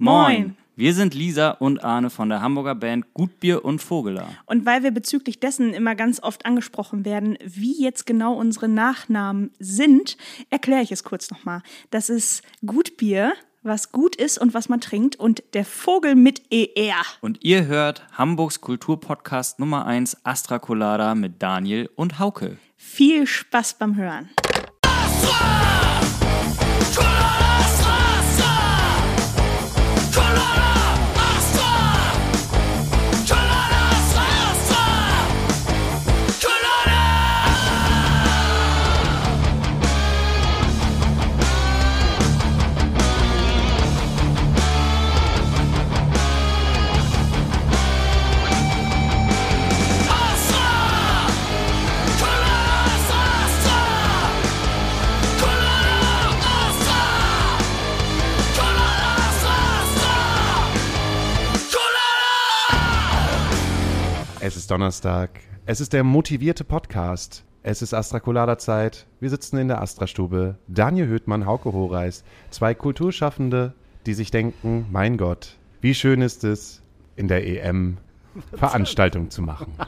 Moin. Wir sind Lisa und Arne von der Hamburger Band Gutbier und Vogeler. Und weil wir bezüglich dessen immer ganz oft angesprochen werden, wie jetzt genau unsere Nachnamen sind, erkläre ich es kurz nochmal. Das ist Gutbier, was gut ist und was man trinkt, und der Vogel mit ER. Und ihr hört Hamburgs Kulturpodcast Nummer 1 Astra Colada mit Daniel und Hauke. Viel Spaß beim Hören. Es Donnerstag. Es ist der motivierte Podcast. Es ist Astra Colada Zeit. Wir sitzen in der Astra-Stube. Daniel Höhtmann, Hauke Horeis. Zwei Kulturschaffende, die sich denken, mein Gott, wie schön ist es, in der EM Veranstaltung zu machen.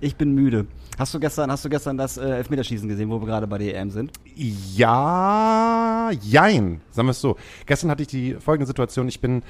Ich bin müde. Hast du gestern, hast du gestern das äh, Elfmeterschießen gesehen, wo wir gerade bei der EM sind? Ja, jein, sagen wir es so. Gestern hatte ich die folgende Situation. Ich bin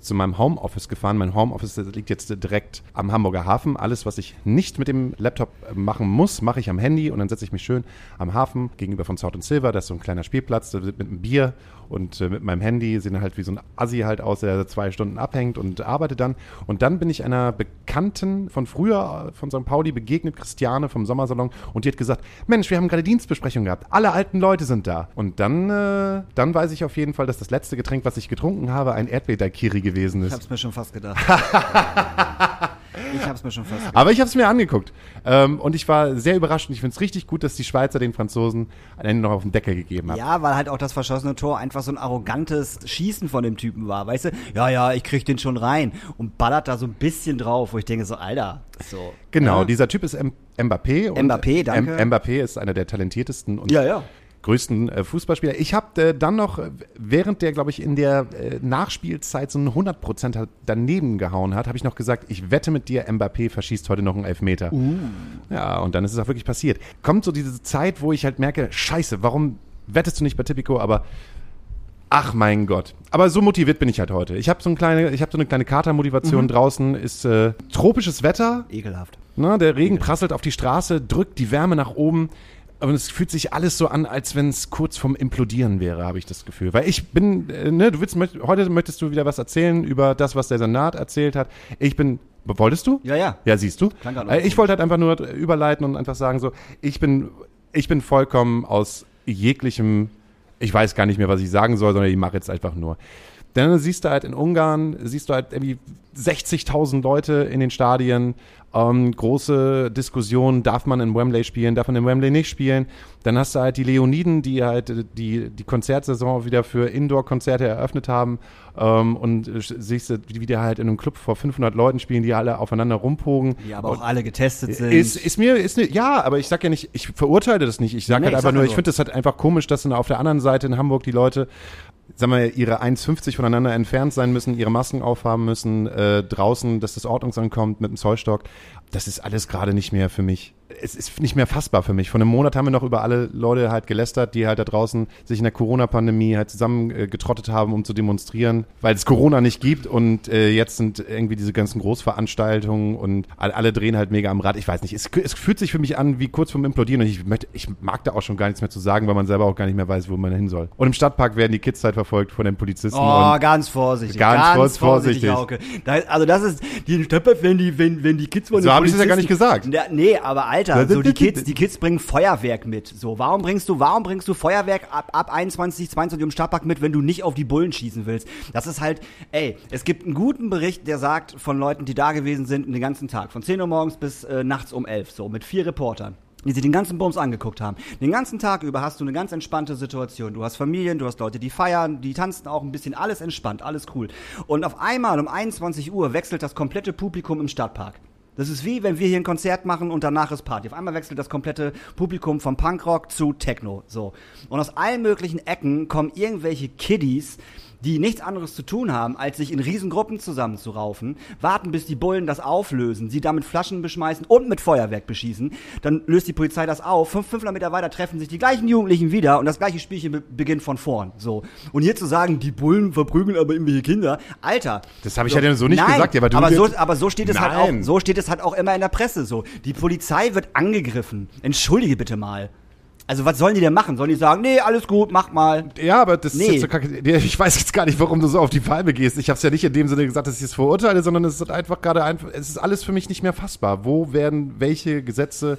zu meinem Homeoffice gefahren. Mein Homeoffice liegt jetzt direkt am Hamburger Hafen. Alles, was ich nicht mit dem Laptop machen muss, mache ich am Handy und dann setze ich mich schön am Hafen gegenüber von South Silver. Das ist so ein kleiner Spielplatz mit einem Bier und äh, mit meinem Handy sehen halt wie so ein Assi halt aus, der zwei Stunden abhängt und arbeitet dann. Und dann bin ich einer Bekannten von früher, von St. Pauli, begegnet, Christiane vom Sommersalon und die hat gesagt, Mensch, wir haben gerade Dienstbesprechung gehabt. Alle alten Leute sind da. Und dann, äh, dann weiß ich auf jeden Fall, dass das letzte Getränk, was ich getrunken habe, ein Erdbeer-Daiquiri gewesen Ich ist. hab's mir schon fast gedacht. ich hab's mir schon fast gedacht. Aber ich habe es mir angeguckt. Ähm, und ich war sehr überrascht und ich finde es richtig gut, dass die Schweizer den Franzosen am Ende noch auf den Deckel gegeben haben. Ja, weil halt auch das verschossene Tor einfach so ein arrogantes Schießen von dem Typen war, weißt du? Ja, ja, ich krieg den schon rein und ballert da so ein bisschen drauf, wo ich denke so, Alter, so. Genau, Ja. dieser Typ ist M Mbappé. Und Mbappé, danke. M Mbappé ist einer der talentiertesten und Ja, ja. Größten äh, Fußballspieler. Ich habe äh, dann noch, äh, während der, glaube ich, in der äh, Nachspielzeit so ein 100% hat- daneben gehauen hat, habe ich noch gesagt, ich wette mit dir, Mbappé verschießt heute noch einen Elfmeter. Ja, und dann ist es auch wirklich passiert. Kommt so diese Zeit, wo ich halt merke, scheiße, warum wettest du nicht bei Tipico, aber Ach mein Gott. Aber so motiviert bin ich halt heute. Ich habe so, ein kleine, ich hab so eine kleine Katermotivation. Draußen ist äh, tropisches Wetter. Ekelhaft. Ne, der Regen prasselt auf die Straße, drückt die Wärme nach oben. Aber es fühlt sich alles so an, als wenn es kurz vorm Implodieren wäre, habe ich das Gefühl. Weil ich bin, äh, ne, du willst, möcht, heute möchtest du wieder was erzählen über das, was der Senat erzählt hat. Ich bin, wolltest du? Ja, ja. Ja, siehst du. Äh, Ich wollte halt einfach nur überleiten und einfach sagen so, ich bin, ich bin vollkommen aus jeglichem, ich weiß gar nicht mehr, was ich sagen soll, sondern ich mache jetzt einfach nur. Dann siehst du halt in Ungarn, siehst du halt irgendwie 60.000 Leute in den Stadien, ähm, große Diskussion, darf man in Wembley spielen, darf man in Wembley nicht spielen. Dann hast du halt die Leoniden, die halt äh, die, die Konzertsaison wieder für Indoor-Konzerte eröffnet haben ähm, und äh, siehst du, wie die halt in einem Club vor 500 Leuten spielen, die alle aufeinander rumpogen. Die aber auch alle getestet sind. Ist, ist mir, ist ne, ja, aber ich sag ja nicht, ich verurteile das nicht. Ich sag Nee, halt ich einfach sag nur, ja ich nur. finde das halt einfach komisch, dass dann auf der anderen Seite in Hamburg die Leute, sagen wir, ihre 1,50 voneinander entfernt sein müssen, ihre Masken aufhaben müssen, äh, draußen, dass das Ordnungsamt kommt mit dem Zollstock. Das ist alles gerade nicht mehr für mich. Es ist nicht mehr fassbar für mich. Vor einem Monat haben wir noch über alle Leute halt gelästert, die halt da draußen sich in der Corona-Pandemie halt zusammen äh, haben, um zu demonstrieren, weil es Corona nicht gibt und äh, jetzt sind irgendwie diese ganzen Großveranstaltungen und alle, drehen halt mega am Rad. Ich weiß nicht, es, es fühlt sich für mich an wie kurz vorm Implodieren und ich möchte, ich mag da auch schon gar nichts mehr zu sagen, weil man selber auch gar nicht mehr weiß, wo man hin soll. Und im Stadtpark werden die Kids halt verfolgt von den Polizisten Oh, ganz vorsichtig. Ganz kurz vorsichtig. Hauke. Da, also das ist die Stadtpark, wenn die, wenn, wenn die Kids von So den hab ich das ja gar nicht gesagt. Ja, nee, aber Alter, so die Kids, die Kids bringen Feuerwerk mit. So, warum bringst du, warum bringst du Feuerwerk ab, ab 21, 22 im Stadtpark mit, wenn du nicht auf die Bullen schießen willst? Das ist halt, ey, es gibt einen guten Bericht, der sagt von Leuten, die da gewesen sind, den ganzen Tag, von 10 Uhr morgens bis äh, nachts um 11, so, mit vier Reportern die sich den ganzen Bums angeguckt haben. Den ganzen Tag über hast du eine ganz entspannte Situation. Du hast Familien, du hast Leute, die feiern, die tanzen auch ein bisschen, alles entspannt, alles cool. Und auf einmal um 21 Uhr wechselt das komplette Publikum im Stadtpark. Das ist wie, wenn wir hier ein Konzert machen und danach ist Party. Auf einmal wechselt das komplette Publikum vom Punkrock zu Techno. So. Und aus allen möglichen Ecken kommen irgendwelche Kiddies, die nichts anderes zu tun haben, als sich in Riesengruppen zusammenzuraufen, warten, bis die Bullen das auflösen, sie damit Flaschen beschmeißen und mit Feuerwerk beschießen. Dann löst die Polizei das auf. Fünf, 500 Meter weiter treffen sich die gleichen Jugendlichen wieder und das gleiche Spielchen be beginnt von vorn. So. Und hier zu sagen, die Bullen verprügeln aber irgendwelche Kinder. Alter. Das habe ich ja so nicht Nein, gesagt, ja, aber du aber, so, aber so steht es halt Nein. auch, so steht es halt auch immer in der Presse so. Die Polizei wird angegriffen. Entschuldige bitte mal. Also was sollen die denn machen? Sollen die sagen, nee, alles gut, mach mal. Ja, aber das Nee. ist jetzt so kacke. Ich weiß jetzt gar nicht, warum du so auf die Palme gehst. Ich habe es ja nicht in dem Sinne gesagt, dass ich es verurteile, sondern es ist einfach gerade einfach, es ist alles für mich nicht mehr fassbar. Wo werden welche Gesetze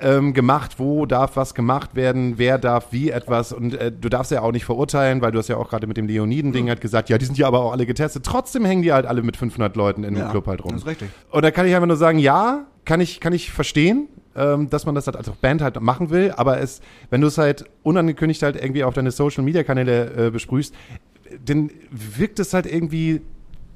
ähm, gemacht, wo darf was gemacht werden, wer darf wie etwas und äh, du darfst ja auch nicht verurteilen, weil du hast ja auch gerade mit dem Leoniden-Ding halt gesagt, ja, die sind ja aber auch alle getestet. Trotzdem hängen die halt alle mit 500 Leuten in Ja, dem Club halt rum. das ist richtig. Und da kann ich einfach nur sagen, ja, kann ich, kann ich verstehen, ähm, dass man das halt als Band halt machen will, aber es, wenn du es halt unangekündigt halt irgendwie auf deine Social Media Kanäle äh, besprühst, dann wirkt es halt irgendwie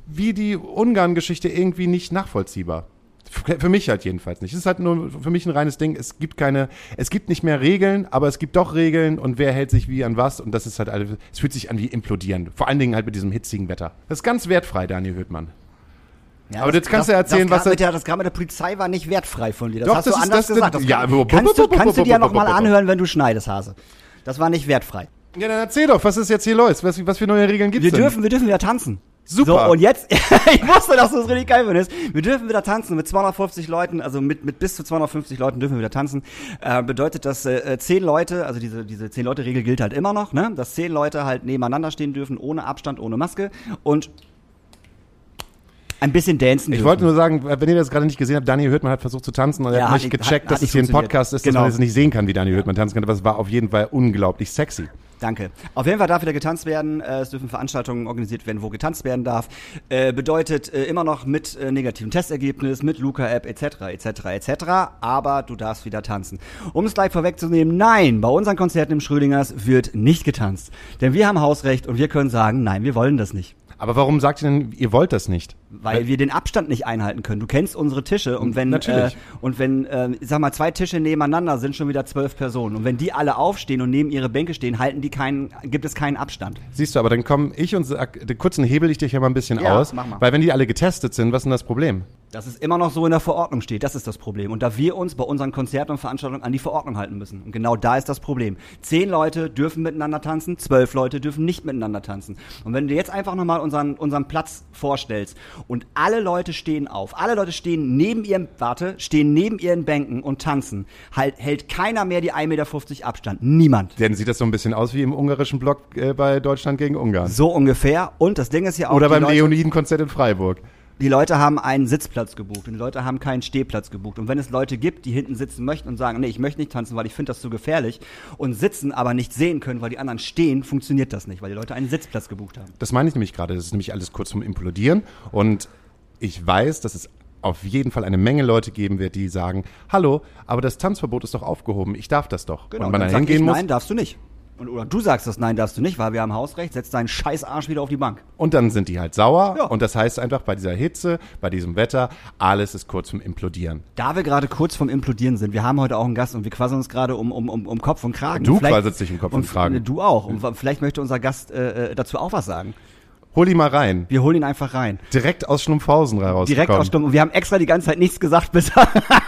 wie die Ungarn-Geschichte irgendwie nicht nachvollziehbar. Für für mich halt jedenfalls nicht. Es ist halt nur für mich ein reines Ding. Es gibt keine, es gibt nicht mehr Regeln, aber es gibt doch Regeln und wer hält sich wie an was und das ist halt, alles- es fühlt sich an wie implodieren. Vor allen Dingen halt mit diesem hitzigen Wetter. Das ist ganz wertfrei, Daniel Hüttmann. Ja, Aber jetzt kannst du ja erzählen, das was er- mit der, das mit der Polizei war nicht wertfrei von dir. Das Doch, hast das du ist- anders das- gesagt. Das ja, kann- kannst, du, kannst du dir bu- noch bu- mal bu- bu- anhören, wenn du schneidest, Hase. Das war nicht wertfrei. Ja, dann erzähl doch, was ist jetzt hier los? Was, was für neue Regeln gibt's Wir denn? dürfen, wir dürfen wieder tanzen. Super. So, und jetzt, ich wusste, dass du es richtig geil findest. Wir dürfen wieder tanzen mit 250 Leuten, also mit, mit bis zu 250 Leuten dürfen wir wieder tanzen. Äh, bedeutet, dass äh, 10 Leute, also diese, diese 10-Leute-Regel gilt halt immer noch, ne? Dass 10 Leute halt nebeneinander stehen dürfen, ohne Abstand, ohne Maske und ein bisschen dancen Ich dürfen. wollte nur sagen, wenn ihr das gerade nicht gesehen habt, Daniel Hürtmann hat versucht zu tanzen und er Ja, hat nicht gecheckt, hat- dass es hier ein. Podcast ist, dass Genau. man es nicht sehen kann, wie Daniel Hürtmann tanzen kann, aber es war auf jeden Fall unglaublich sexy. Danke. Auf jeden Fall darf wieder getanzt werden. Äh, es dürfen Veranstaltungen organisiert werden, wo getanzt werden darf. Äh, bedeutet äh, immer noch mit äh, negativem Testergebnis, mit Luca-App etc. etc. etc. Aber du darfst wieder tanzen. Um es gleich vorwegzunehmen, nein, bei unseren Konzerten im Schrödingers wird nicht getanzt. Denn wir haben Hausrecht und wir können sagen, nein, wir wollen das nicht. Aber warum sagt ihr denn, ihr wollt das nicht? Weil wir den Abstand nicht einhalten können. Du kennst unsere Tische und wenn Natürlich. Äh, und wenn äh, ich sag mal zwei Tische nebeneinander sind schon wieder zwölf Personen und wenn die alle aufstehen und neben ihre Bänke stehen, halten die keinen, gibt es keinen Abstand. Siehst du, aber dann komme ich und sag, den kurzen hebel ich dich ja mal ein bisschen Ja, aus, mach mal. weil wenn die alle getestet sind, was ist denn das Problem? Dass es immer noch so in der Verordnung steht, das ist das Problem. Und da wir uns bei unseren Konzerten und Veranstaltungen an die Verordnung halten müssen. Und genau da ist das Problem. Zehn Leute dürfen miteinander tanzen, zwölf Leute dürfen nicht miteinander tanzen. Und wenn du jetzt einfach nochmal unseren, unseren Platz vorstellst und alle Leute stehen auf, alle Leute stehen neben ihren, warte, stehen neben ihren Bänken und tanzen, halt, hält keiner mehr die 1,50 Meter Abstand. Niemand. Dann sieht das so ein bisschen aus wie im ungarischen Block äh, bei Deutschland gegen Ungarn. So ungefähr. Und das Ding ist ja auch, Oder beim Leute, Leoniden-Konzert in Freiburg. Die Leute haben einen Sitzplatz gebucht und die Leute haben keinen Stehplatz gebucht. Und wenn es Leute gibt, die hinten sitzen möchten und sagen, nee, ich möchte nicht tanzen, weil ich finde das zu gefährlich und sitzen, aber nicht sehen können, weil die anderen stehen, funktioniert das nicht, weil die Leute einen Sitzplatz gebucht haben. Das meine ich nämlich gerade. Das ist nämlich alles kurz zum Implodieren. Und ich weiß, dass es auf jeden Fall eine Menge Leute geben wird, die sagen, hallo, aber das Tanzverbot ist doch aufgehoben. Ich darf das doch. und man dann dann hingehen ich, muss. nein, darfst du nicht. Und, oder du sagst das, nein, darfst du nicht, weil wir haben Hausrecht, setz deinen scheiß Arsch wieder auf die Bank. Und dann sind die halt sauer. Ja. Und das heißt einfach, bei dieser Hitze, bei diesem Wetter, alles ist kurz zum Implodieren. Da wir gerade kurz vom Implodieren sind, wir haben heute auch einen Gast und wir quasseln uns gerade um, um, um, um Kopf und Kragen. Du quasselst dich um Kopf und Kragen. Du auch. Und vielleicht möchte unser Gast äh, äh, dazu auch was sagen. Hol ihn mal rein. Wir holen ihn einfach rein. Direkt aus Schlumpfhausen raus. Direkt aus. Und wir haben extra die ganze Zeit nichts gesagt bis,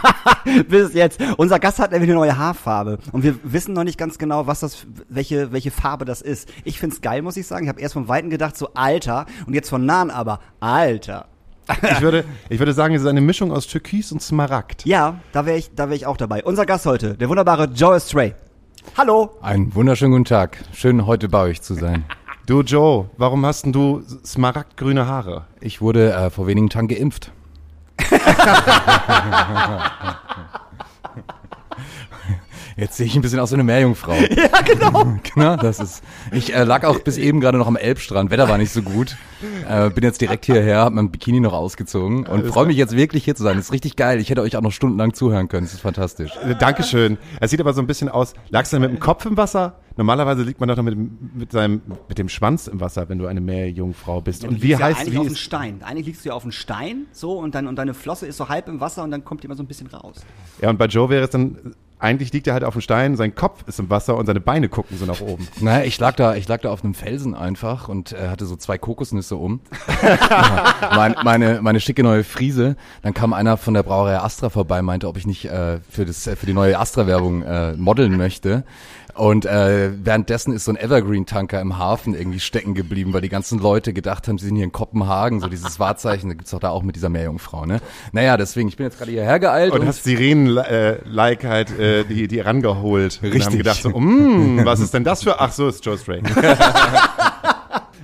bis jetzt. Unser Gast hat nämlich eine neue Haarfarbe. Und wir wissen noch nicht ganz genau, was das, welche, welche Farbe das ist. Ich find's geil, muss ich sagen. Ich habe erst von Weitem gedacht, so Alter. Und jetzt von Nahen aber, Alter. Ich würde, ich würde sagen, es ist eine Mischung aus Türkis und Smaragd. Ja, da wäre ich, da wäre ich auch dabei. Unser Gast heute, der wunderbare Joe Stray. Hallo. Einen wunderschönen guten Tag. Schön, heute bei euch zu sein. Du Joe, warum hast denn du smaragdgrüne Haare? Ich wurde äh, vor wenigen Tagen geimpft. Jetzt sehe ich ein bisschen aus wie eine Meerjungfrau. Ja, genau. genau das ist. Ich äh, lag auch bis eben gerade noch am Elbstrand. Wetter war nicht so gut. Äh, bin jetzt direkt hierher, habe mein Bikini noch ausgezogen und freue mich jetzt wirklich hier zu sein. Das ist richtig geil. Ich hätte euch auch noch stundenlang zuhören können. Das ist fantastisch. Äh, Dankeschön. Es sieht aber so ein bisschen aus. Lagst du denn mit dem Kopf im Wasser? Normalerweise liegt man doch mit, dem- mit seinem, mit dem Schwanz im Wasser, wenn du eine Meerjungfrau bist. Und Du wie ja heißt, eigentlich wie auf dem ist, Stein. Eigentlich liegst du ja auf dem Stein, so, und, dann, und deine Flosse ist so halb im Wasser und dann kommt die immer so ein bisschen raus. ja, und bei Joe wäre es dann eigentlich liegt er halt auf dem Stein, sein Kopf ist im Wasser und seine Beine gucken so nach oben. Naja, ich lag da, ich lag da auf einem Felsen einfach und äh, hatte so zwei Kokosnüsse um. meine, meine, meine schicke neue Friese. Dann kam einer von der Brauerei Astra vorbei, meinte, ob ich nicht äh, für, das, äh, für die neue Astra-Werbung äh, modeln möchte. Und äh, währenddessen ist so ein Evergreen-Tanker im Hafen irgendwie stecken geblieben, weil die ganzen Leute gedacht haben, sie sind hier in Kopenhagen, so dieses Wahrzeichen, da gibt's doch da auch mit dieser Meerjungfrau, ne? Naja, deswegen, ich bin jetzt gerade hierher geeilt. Und, hast Sirenen-like halt äh, die, die rangeholt. Richtig. Und haben gedacht so, mm, was ist denn das für, ach so, ist Joe Strait.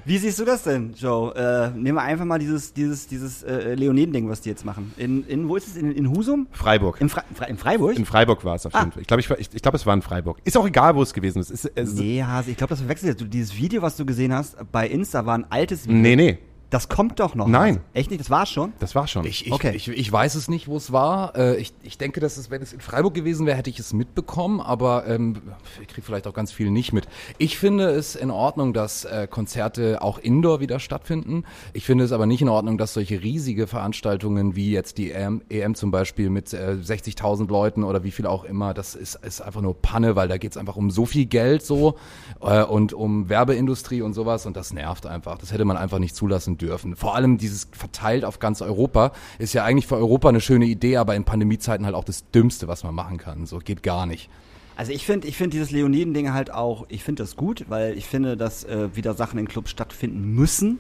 Wie siehst du das denn, Joe? Äh, nehmen wir einfach mal dieses, dieses, dieses äh, Leoniden-Ding, was die jetzt machen. In, in wo ist es? In, in Husum? Freiburg. In, Fre in Freiburg? In Freiburg war es auf jeden ah. Fall. Ich glaube, ich, ich, ich glaub, es war in Freiburg. Ist auch egal, wo es gewesen ist. ist, ist nee, Hase, ich glaube, das verwechselt du. Dieses Video, was du gesehen hast bei Insta, war ein altes Video. Nee, nee. Das kommt doch noch. Nein. Also, echt nicht? Das war schon? Das war schon. Ich, ich, okay. ich, ich weiß es nicht, wo es war. Äh, ich, ich denke, dass es, wenn es in Freiburg gewesen wäre, hätte ich es mitbekommen, aber ähm, ich kriege vielleicht auch ganz viel nicht mit. Ich finde es in Ordnung, dass äh, Konzerte auch indoor wieder stattfinden. Ich finde es aber nicht in Ordnung, dass solche riesige Veranstaltungen wie jetzt die EM, EM zum Beispiel mit äh, 60.000 Leuten oder wie viel auch immer, das ist, ist einfach nur Panne, weil da geht es einfach um so viel Geld so äh, und um Werbeindustrie und sowas und das nervt einfach. Das hätte man einfach nicht zulassen dürfen. Vor allem dieses verteilt auf ganz Europa ist ja eigentlich für Europa eine schöne Idee, aber in Pandemiezeiten halt auch das Dümmste, was man machen kann. So geht gar nicht. Also ich finde, ich finde dieses Leoniden-Ding halt auch, ich finde das gut, weil ich finde, dass äh, wieder Sachen in Clubs stattfinden müssen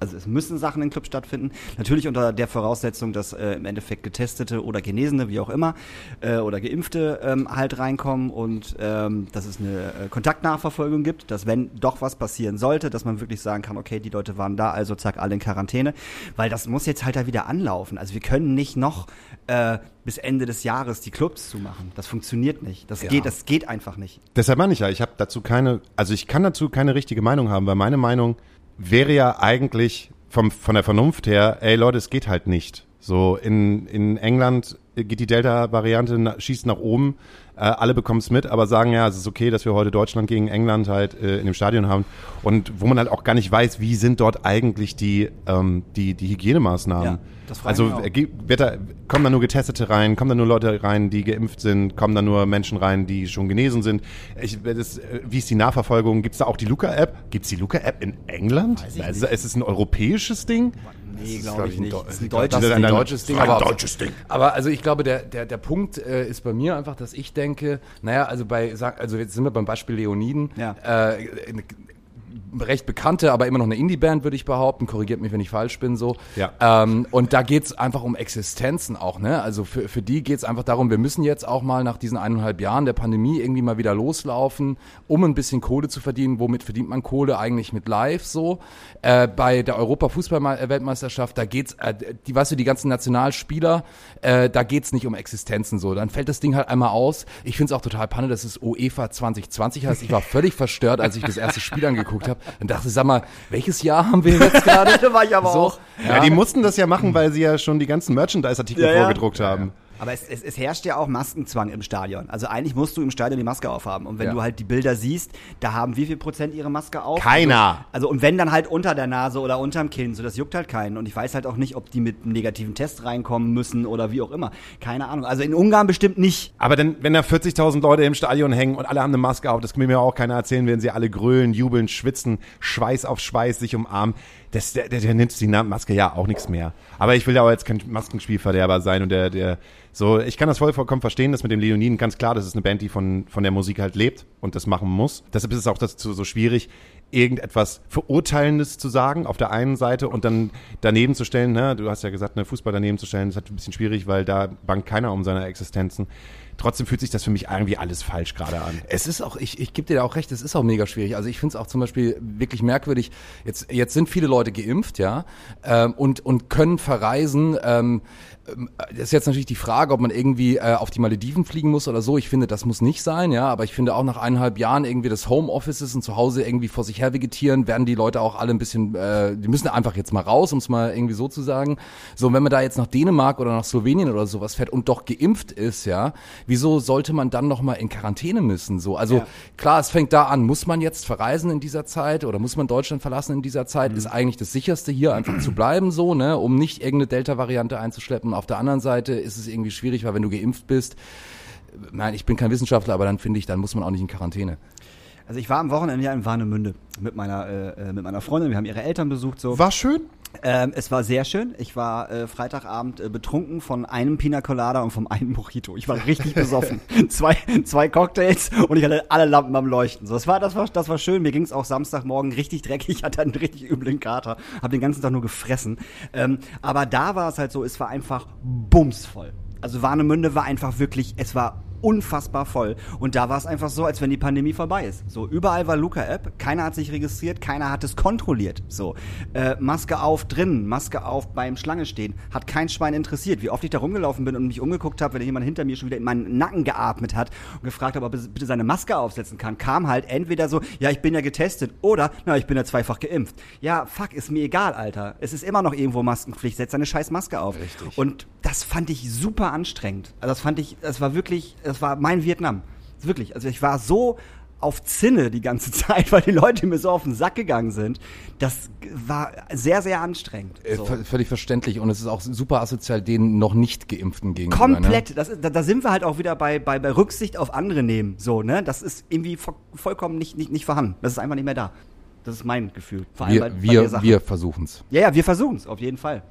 also es müssen Sachen in Clubs stattfinden. Natürlich unter der Voraussetzung, dass äh, im Endeffekt Getestete oder Genesene, wie auch immer, äh, oder Geimpfte ähm, halt reinkommen und ähm, dass es eine äh, Kontaktnachverfolgung gibt, dass wenn doch was passieren sollte, dass man wirklich sagen kann, okay, die Leute waren da, also zack, alle in Quarantäne. Weil das muss jetzt halt da wieder anlaufen. Also wir können nicht noch äh, bis Ende des Jahres die Clubs zumachen. Das funktioniert nicht. Das ja. geht, das geht einfach nicht. Deshalb meine ich ja, ich habe dazu keine, also ich kann dazu keine richtige Meinung haben, weil meine Meinung wäre ja eigentlich vom, von der Vernunft her, ey Leute, es geht halt nicht. So in, in England geht die Delta-Variante, schießt nach oben, äh, alle bekommen es mit, aber sagen ja, es ist okay, dass wir heute Deutschland gegen England halt äh, in dem Stadion haben und wo man halt auch gar nicht weiß, wie sind dort eigentlich die, ähm, die, die Hygienemaßnahmen. Ja, das also wird da, kommen da nur Getestete rein, kommen da nur Leute rein, die geimpft sind, kommen da nur Menschen rein, die schon genesen sind. Ich, das, äh, wie ist die Nachverfolgung? Gibt es da auch die Luca-App? Gibt es die Luca-App in England? Also, ist es ein europäisches Ding? Nee, glaube ich nicht. Das ist ein deutsches, das ist ein deutsches Ding. Aber, ein deutsches Ding. aber also ich glaube, der, der, der Punkt äh, ist bei mir einfach, dass ich denke, naja, also bei, also jetzt sind wir beim Beispiel Leoniden. Ja. Äh, recht bekannte, aber immer noch eine Indie-Band, würde ich behaupten. Korrigiert mich, wenn ich falsch bin, so. Ja. Ähm, und da geht's einfach um Existenzen auch, ne? Also für, für die geht's einfach darum, wir müssen jetzt auch mal nach diesen eineinhalb Jahren der Pandemie irgendwie mal wieder loslaufen, um ein bisschen Kohle zu verdienen. Womit verdient man Kohle eigentlich mit live so? Äh, bei der Europa-Fußball-Weltmeisterschaft, da geht's, äh, die, weißt du, die ganzen Nationalspieler, äh, da geht's nicht um Existenzen so. Dann fällt das Ding halt einmal aus. Ich find's auch total panne, dass es UEFA 2020 heißt. Ich war völlig verstört, als ich das erste Spiel angeguckt habe und dachte, sag mal, welches Jahr haben wir jetzt gerade? da war ich aber so, auch. Ja. ja. die mussten das ja machen, weil sie ja schon die ganzen Merchandise-Artikel ja, vorgedruckt haben. Aber es, es, es, herrscht ja auch Maskenzwang im Stadion. Also eigentlich musst du im Stadion die Maske aufhaben. Und wenn ja. du halt die Bilder siehst, da haben wie viel Prozent ihre Maske auf? Keiner. Also, also, und wenn dann halt unter der Nase oder unterm Kinn, so das juckt halt keinen. Und ich weiß halt auch nicht, ob die mit einem negativen Test reinkommen müssen oder wie auch immer. Keine Ahnung. Also in Ungarn bestimmt nicht. Aber denn, wenn da 40.000 Leute im Stadion hängen und alle haben eine Maske auf, das kann mir auch keiner erzählen, wenn sie alle grölen, jubeln, schwitzen, Schweiß auf Schweiß, sich umarmen das, der, der, der nimmt die Maske ja auch nichts mehr. Aber ich will ja auch jetzt kein Maskenspielverderber sein und der, der, so, ich kann das voll vollkommen verstehen, dass mit dem Leoniden ganz klar, das ist eine Band, die von, von der Musik halt lebt und das machen muss. Deshalb ist es auch dazu so schwierig, irgendetwas Verurteilendes zu sagen auf der einen Seite und dann daneben zu stellen, ne, du hast ja gesagt, ne, Fußball daneben zu stellen, ist halt ein bisschen schwierig, weil da bangt keiner um seine Existenzen trotzdem fühlt sich das für mich irgendwie alles falsch gerade an. Es ist auch, ich, ich gebe dir da auch recht, es ist auch mega schwierig. Also ich finde es auch zum Beispiel wirklich merkwürdig. Jetzt, jetzt sind viele Leute geimpft, ja, ähm, und, und können verreisen. Ähm, das ist jetzt natürlich die Frage, ob man irgendwie äh, auf die Malediven fliegen muss oder so. Ich finde, das muss nicht sein, ja. Aber ich finde auch nach eineinhalb Jahren irgendwie des Homeoffices und zu Hause irgendwie vor sich her vegetieren, werden die Leute auch alle ein bisschen, äh, die müssen einfach jetzt mal raus, um es mal irgendwie so zu sagen. So, und wenn man da jetzt nach Dänemark oder nach Slowenien oder sowas fährt und doch geimpft ist, ja, wieso sollte man dann noch mal in Quarantäne müssen? So, also ja. klar, es fängt da an, muss man jetzt verreisen in dieser Zeit oder muss man Deutschland verlassen in dieser Zeit? Mhm. Ist eigentlich das sicherste hier einfach zu bleiben, so, ne, um nicht irgendeine Delta-Variante einzuschleppen auf der anderen Seite ist es irgendwie schwierig, weil wenn du geimpft bist, nein, ich bin kein Wissenschaftler, aber dann finde ich, dann muss man auch nicht in Quarantäne. Also ich war am Wochenende ja in Warnemünde mit meiner, äh, mit meiner Freundin. Wir haben ihre Eltern besucht. So. War schön? Ähm, es war sehr schön. Ich war äh, Freitagabend äh, betrunken von einem Pina Colada und vom einen Mojito. Ich war richtig besoffen. zwei, zwei Cocktails und ich hatte alle Lampen am Leuchten. So, das war, das war, das war schön. Mir ging es auch Samstagmorgen richtig dreckig. Ich hatte einen richtig üblen Kater. Hab den ganzen Tag nur gefressen. Ähm, aber da war es halt so, es war einfach bumsvoll. Also Warnemünde war einfach wirklich, es war unfassbar voll. Und da war es einfach so, als wenn die Pandemie vorbei ist. So, überall war Luca-App, keiner hat sich registriert, keiner hat es kontrolliert. So, äh, Maske auf drinnen, Maske auf beim Schlange stehen, hat kein Schwein interessiert. Wie oft ich da rumgelaufen bin und mich umgeguckt habe, wenn jemand hinter mir schon wieder in meinen Nacken geatmet hat und gefragt habe, ob er bitte seine Maske aufsetzen kann, kam halt entweder so, ja, ich bin ja getestet oder, na, ich bin ja zweifach geimpft. Ja, fuck, ist mir egal, Alter. Es ist immer noch irgendwo Maskenpflicht, setz deine scheiß Maske auf. Richtig. Und das fand ich super anstrengend. Also das fand ich, das war wirklich, das war mein Vietnam. Wirklich. Also ich war so auf Zinne die ganze Zeit, weil die Leute mir so auf den Sack gegangen sind. Das war sehr, sehr anstrengend. Äh, So. v- Völlig verständlich und es ist auch super asozial den noch nicht geimpften gegenüber. Komplett. Ne? Das, da, da sind wir halt auch wieder bei, bei, bei Rücksicht auf andere nehmen. So, ne? Das ist irgendwie vo vollkommen nicht, nicht, nicht vorhanden. Das ist einfach nicht mehr da. Das ist mein Gefühl. Vor allem Wir, bei wir, wir versuchen es. Ja, ja, wir versuchen es, auf jeden Fall.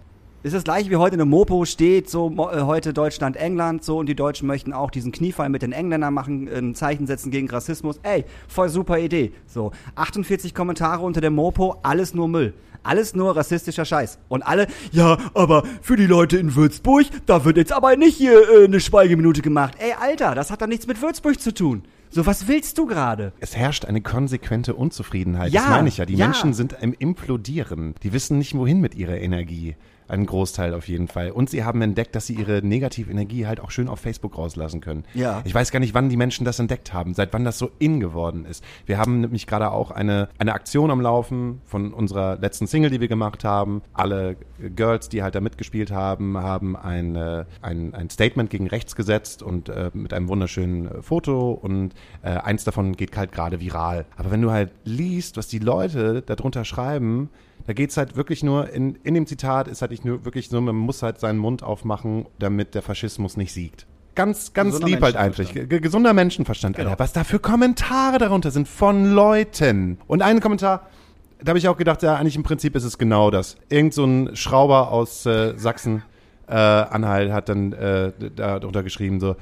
Ist das gleiche wie heute eine Mopo steht, so äh, heute Deutschland, England, so und die Deutschen möchten auch diesen Kniefall mit den Engländern machen, ein Zeichen setzen gegen Rassismus. Ey, voll super Idee. So, 48 Kommentare unter der Mopo, alles nur Müll. Alles nur rassistischer Scheiß. Und alle, ja, aber für die Leute in Würzburg, da wird jetzt aber nicht hier äh, eine Schweigeminute gemacht. Ey, Alter, das hat doch nichts mit Würzburg zu tun. So, was willst du gerade? Es herrscht eine konsequente Unzufriedenheit. Ja, das meine ich ja. Die ja. Menschen sind im Implodieren. Die wissen nicht, wohin mit ihrer Energie. Ein Großteil auf jeden Fall. Und sie haben entdeckt, dass sie ihre negative Energie halt auch schön auf Facebook rauslassen können. Ja. Ich weiß gar nicht, wann die Menschen das entdeckt haben, seit wann das so in geworden ist. Wir haben nämlich gerade auch eine, eine Aktion am Laufen von unserer letzten Single, die wir gemacht haben. Alle Girls, die halt da mitgespielt haben, haben ein, äh, ein, ein Statement gegen rechts gesetzt und äh, mit einem wunderschönen äh, Foto und äh, eins davon geht halt gerade viral. Aber wenn du halt liest, was die Leute darunter schreiben, da geht's halt wirklich nur, in, in dem Zitat ist halt nicht nur wirklich so, man muss halt seinen Mund aufmachen, damit der Faschismus nicht siegt. Ganz, ganz Gesunder lieb halt. Ge gesunder Menschenverstand, Alter. Was da für Kommentare darunter sind von Leuten. Und ein Kommentar, da habe ich auch gedacht, ja, eigentlich im Prinzip ist es genau das. Irgend so ein Schrauber aus äh, Sachsen, äh, Anhalt, hat dann äh, darunter geschrieben, so,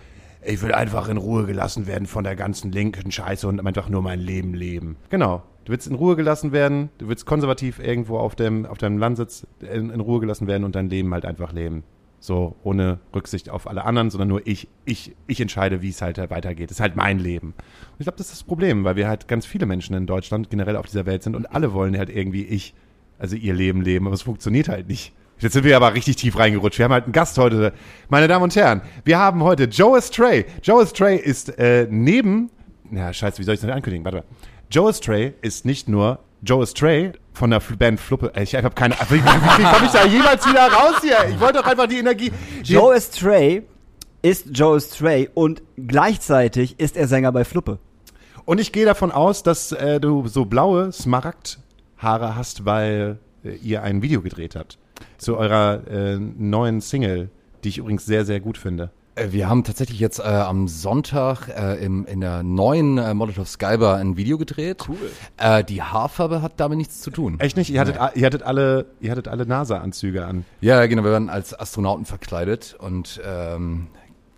ich will einfach in Ruhe gelassen werden von der ganzen linken Scheiße und einfach nur mein Leben leben. Genau. Du willst in Ruhe gelassen werden, du willst konservativ irgendwo auf dem, auf deinem Landsitz in, in Ruhe gelassen werden und dein Leben halt einfach leben. So, ohne Rücksicht auf alle anderen, sondern nur ich, ich, ich entscheide, wie es halt weitergeht. Das ist halt mein Leben. Und ich glaube, das ist das Problem, weil wir halt ganz viele Menschen in Deutschland generell auf dieser Welt sind und alle wollen halt irgendwie ich, also ihr Leben leben, aber es funktioniert halt nicht. Jetzt sind wir aber richtig tief reingerutscht. Wir haben halt einen Gast heute. Meine Damen und Herren, wir haben heute Joe Stray. Joe Stray ist äh, neben, na scheiße, wie soll ich das ankündigen? Warte mal. Joe Stray ist nicht nur Joe Stray von der Band Fluppe. Äh, Ich habe keine Wie, wie, wie komme ich da jemals wieder raus hier? Ich wollte doch einfach die Energie. Joe Stray ist Joe Stray und gleichzeitig ist er Sänger bei Fluppe. Und ich gehe davon aus, dass äh, du so blaue Smaragdhaare hast, weil äh, ihr ein Video gedreht habt. Zu eurer äh, neuen Single, die ich übrigens sehr, sehr gut finde. Äh, Wir haben tatsächlich jetzt äh, am Sonntag äh, im, in der neuen äh, Molotov Skybar ein Video gedreht. Cool. Äh, die Haarfarbe hat damit nichts zu tun. Echt nicht? Ihr hattet, a- ihr hattet alle, ihr hattet alle NASA-Anzüge an. Ja, genau, wir waren als Astronauten verkleidet und ähm,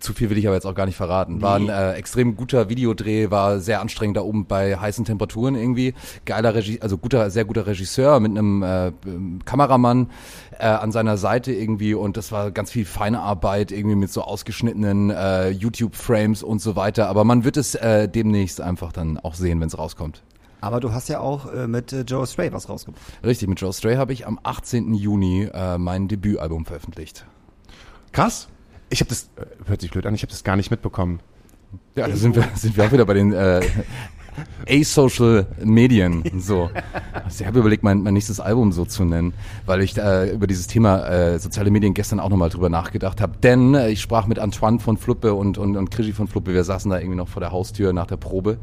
zu viel will ich aber jetzt auch gar nicht verraten. War ein äh, extrem guter Videodreh, war sehr anstrengend da oben bei heißen Temperaturen irgendwie. Geiler Regie, also guter, sehr guter Regisseur mit einem äh, ähm, Kameramann äh, an seiner Seite irgendwie und das war ganz viel feine Arbeit irgendwie mit so ausgeschnittenen äh, YouTube-Frames und so weiter. Aber man wird es äh, demnächst einfach dann auch sehen, wenn es rauskommt. Aber du hast ja auch äh, mit äh, Joe Stray was rausgebracht. Richtig, mit Joe Stray habe ich am 18. Juni äh, mein Debütalbum veröffentlicht. Krass. Ich habe das, äh, hört sich blöd an, ich habe das gar nicht mitbekommen. Ja, da sind wir, sind wir auch wieder bei den äh, asocial Medien. So. Also ich habe überlegt, mein, mein nächstes Album so zu nennen, weil ich äh, über dieses Thema äh, soziale Medien gestern auch nochmal drüber nachgedacht habe. Denn äh, ich sprach mit Antoine von Fluppe und, und, und Krischi von Fluppe, wir saßen da irgendwie noch vor der Haustür nach der Probe.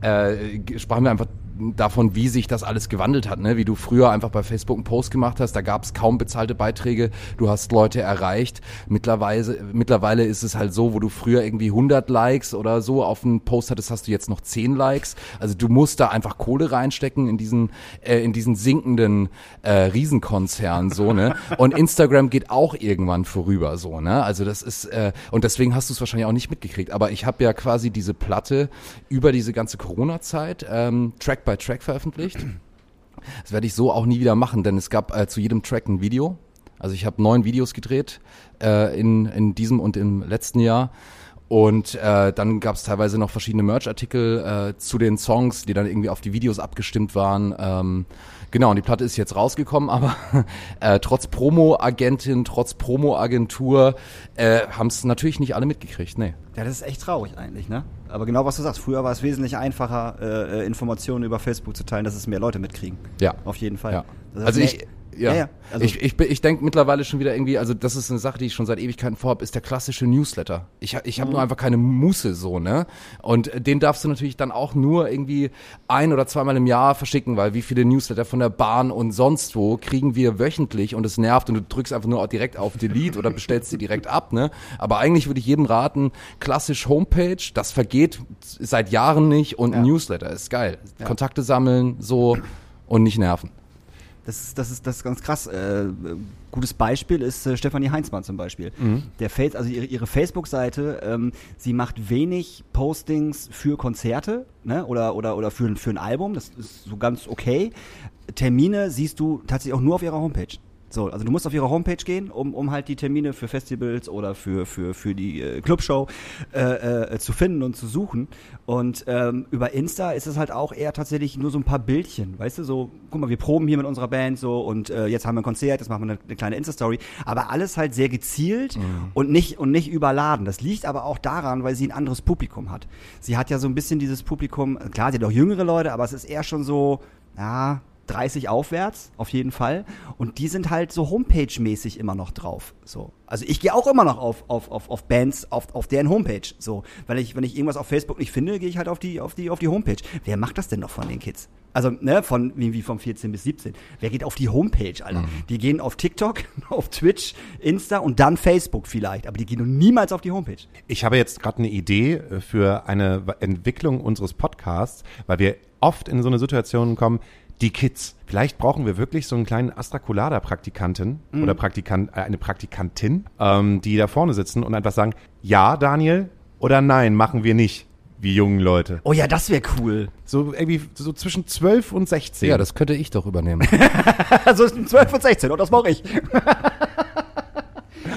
Äh, sprachen wir einfach davon, wie sich das alles gewandelt hat, ne? Wie du früher einfach bei Facebook einen Post gemacht hast, da gab es kaum bezahlte Beiträge, du hast Leute erreicht. Mittlerweile, mittlerweile ist es halt so, wo du früher irgendwie 100 Likes oder so auf einen Post hattest, hast du jetzt noch 10 Likes. Also du musst da einfach Kohle reinstecken in diesen, äh, in diesen sinkenden äh, Riesenkonzern, so, ne? Und Instagram geht auch irgendwann vorüber, so, ne? Also das ist, äh, und deswegen hast du es wahrscheinlich auch nicht mitgekriegt. Aber ich habe ja quasi diese Platte über diese ganze Corona-Zeit ähm, Track by Track veröffentlicht. Das werde ich so auch nie wieder machen, denn es gab äh, zu jedem Track ein Video. Also ich habe neun Videos gedreht äh, in, in diesem und im letzten Jahr. Und äh, dann gab es teilweise noch verschiedene Merch-Artikel äh, zu den Songs, die dann irgendwie auf die Videos abgestimmt waren. Ähm, genau, und die Platte ist jetzt rausgekommen, aber äh, trotz Promo-Agentin, trotz Promo-Agentur äh, haben es natürlich nicht alle mitgekriegt. Nee. Ja, das ist echt traurig eigentlich, ne? Aber genau was du sagst, früher war es wesentlich einfacher, äh, äh Informationen über Facebook zu teilen, dass es mehr Leute mitkriegen. Ja. Auf jeden Fall. Ja. Also ich, ja, Ja, ja. Also- ich, ich, bin- ich denke mittlerweile schon wieder irgendwie, also das ist eine Sache, die ich schon seit Ewigkeiten vorhab, ist der klassische Newsletter. Ich, ich habe Mhm. nur einfach keine Muße so, ne? Und den darfst du natürlich dann auch nur irgendwie ein oder zweimal im Jahr verschicken, weil wie viele Newsletter von der Bahn und sonst wo kriegen wir wöchentlich und es nervt und du drückst einfach nur direkt auf Delete oder bestellst sie direkt ab, ne? Aber eigentlich würde ich jedem raten, klassisch Homepage, das vergeht seit Jahren nicht und ein Newsletter ist geil. Kontakte sammeln, so und nicht nerven. Das ist, das ist, das ist ganz krass. Äh, gutes Beispiel ist äh, Stefanie Heinzmann zum Beispiel. Der Face, also ihre, ihre Facebook-Seite, ähm, sie macht wenig Postings für Konzerte ne? oder, oder, oder für, für ein Album. Das ist so ganz okay. Termine siehst du tatsächlich auch nur auf ihrer Homepage. So, also du musst auf ihre Homepage gehen, um, um halt die Termine für Festivals oder für, für, für die äh, Clubshow äh, äh, zu finden und zu suchen. Und ähm, über Insta ist es halt auch eher tatsächlich nur so ein paar Bildchen, weißt du, so, guck mal, wir proben hier mit unserer Band so und äh, jetzt haben wir ein Konzert, jetzt machen wir eine, eine kleine Insta-Story. Aber alles halt sehr gezielt und nicht und nicht überladen. Das liegt aber auch daran, weil sie ein anderes Publikum hat. Sie hat ja so ein bisschen dieses Publikum, klar, sie hat auch jüngere Leute, aber es ist eher schon so, ja, 30 aufwärts, auf jeden Fall. Und die sind halt so Homepage-mäßig immer noch drauf. So. Also ich gehe auch immer noch auf, auf, auf, auf Bands, auf, auf deren Homepage. So. Weil ich, wenn ich irgendwas auf Facebook nicht finde, gehe ich halt auf die, auf die, auf die Homepage. Wer macht das denn noch von den Kids? Also, ne, von, wie, wie vom 14 bis 17. Wer geht auf die Homepage, Alter? Die gehen auf TikTok, auf Twitch, Insta und dann Facebook vielleicht. Aber die gehen noch niemals auf die Homepage. Ich habe jetzt gerade eine Idee äh, für eine Entwicklung unseres Podcasts, weil wir oft in so eine Situation kommen, die Kids. Vielleicht brauchen wir wirklich so einen kleinen Astrakulada-Praktikanten oder Praktikant, äh, eine Praktikantin, ähm, die da vorne sitzen und einfach sagen, ja, Daniel, oder nein, machen wir nicht, wie jungen Leute. Oh ja, das wäre cool. So irgendwie so zwischen 12 und 16. Ja, das könnte ich doch übernehmen. Also es sind 12 und 16 und das mache ich.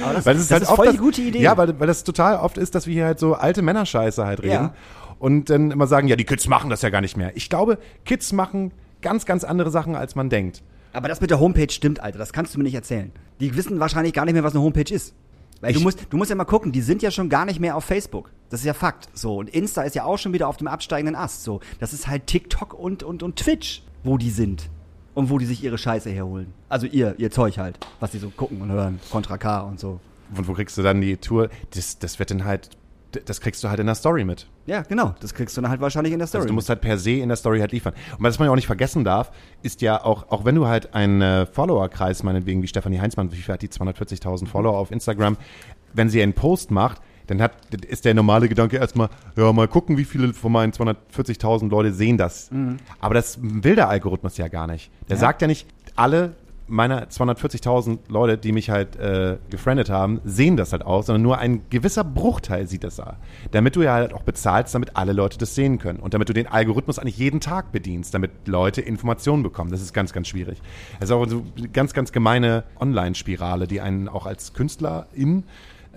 Aber das, Weil das ist das halt ist oft voll das, die gute Idee. Ja, weil, weil das total oft ist, dass wir hier halt so alte Männerscheiße halt reden. Ja. Und dann immer sagen, ja, die Kids machen das ja gar nicht mehr. Ich glaube, Kids machen ganz, ganz andere Sachen, als man denkt. Aber das mit der Homepage stimmt, Alter. Das kannst du mir nicht erzählen. Die wissen wahrscheinlich gar nicht mehr, was eine Homepage ist. Weil du musst, du musst ja mal gucken, die sind ja schon gar nicht mehr auf Facebook. Das ist ja Fakt. So. Und Insta ist ja auch schon wieder auf dem absteigenden Ast. So. Das ist halt TikTok und, und, und Twitch, wo die sind. Und wo die sich ihre Scheiße herholen. Also ihr, ihr Zeug halt, was die so gucken und hören. Contra K und so. Und wo kriegst du dann die Tour? Das, das wird dann halt, das kriegst du halt in der Story mit. Ja, genau. Das kriegst du dann halt wahrscheinlich in der Story. Also du musst halt per se in der Story halt liefern. Und was man ja auch nicht vergessen darf, ist ja auch, auch wenn du halt einen äh, Followerkreis, meinetwegen wie Stefanie Heinzmann, wie viel hat die 240.000 Follower auf Instagram, wenn sie einen Post macht, dann hat, ist der normale Gedanke erstmal, ja, mal gucken, wie viele von meinen 240.000 Leute sehen das. Aber das will der Algorithmus ja gar nicht. Der sagt ja nicht, alle meiner 240.000 Leute, die mich halt äh, gefriendet haben, sehen das halt auch, sondern nur ein gewisser Bruchteil sieht das da. Damit du ja halt auch bezahlst, damit alle Leute das sehen können. Und damit du den Algorithmus eigentlich jeden Tag bedienst, damit Leute Informationen bekommen. Das ist ganz, ganz schwierig. Das ist auch so eine ganz, ganz gemeine Online-Spirale, die einen auch als Künstlerin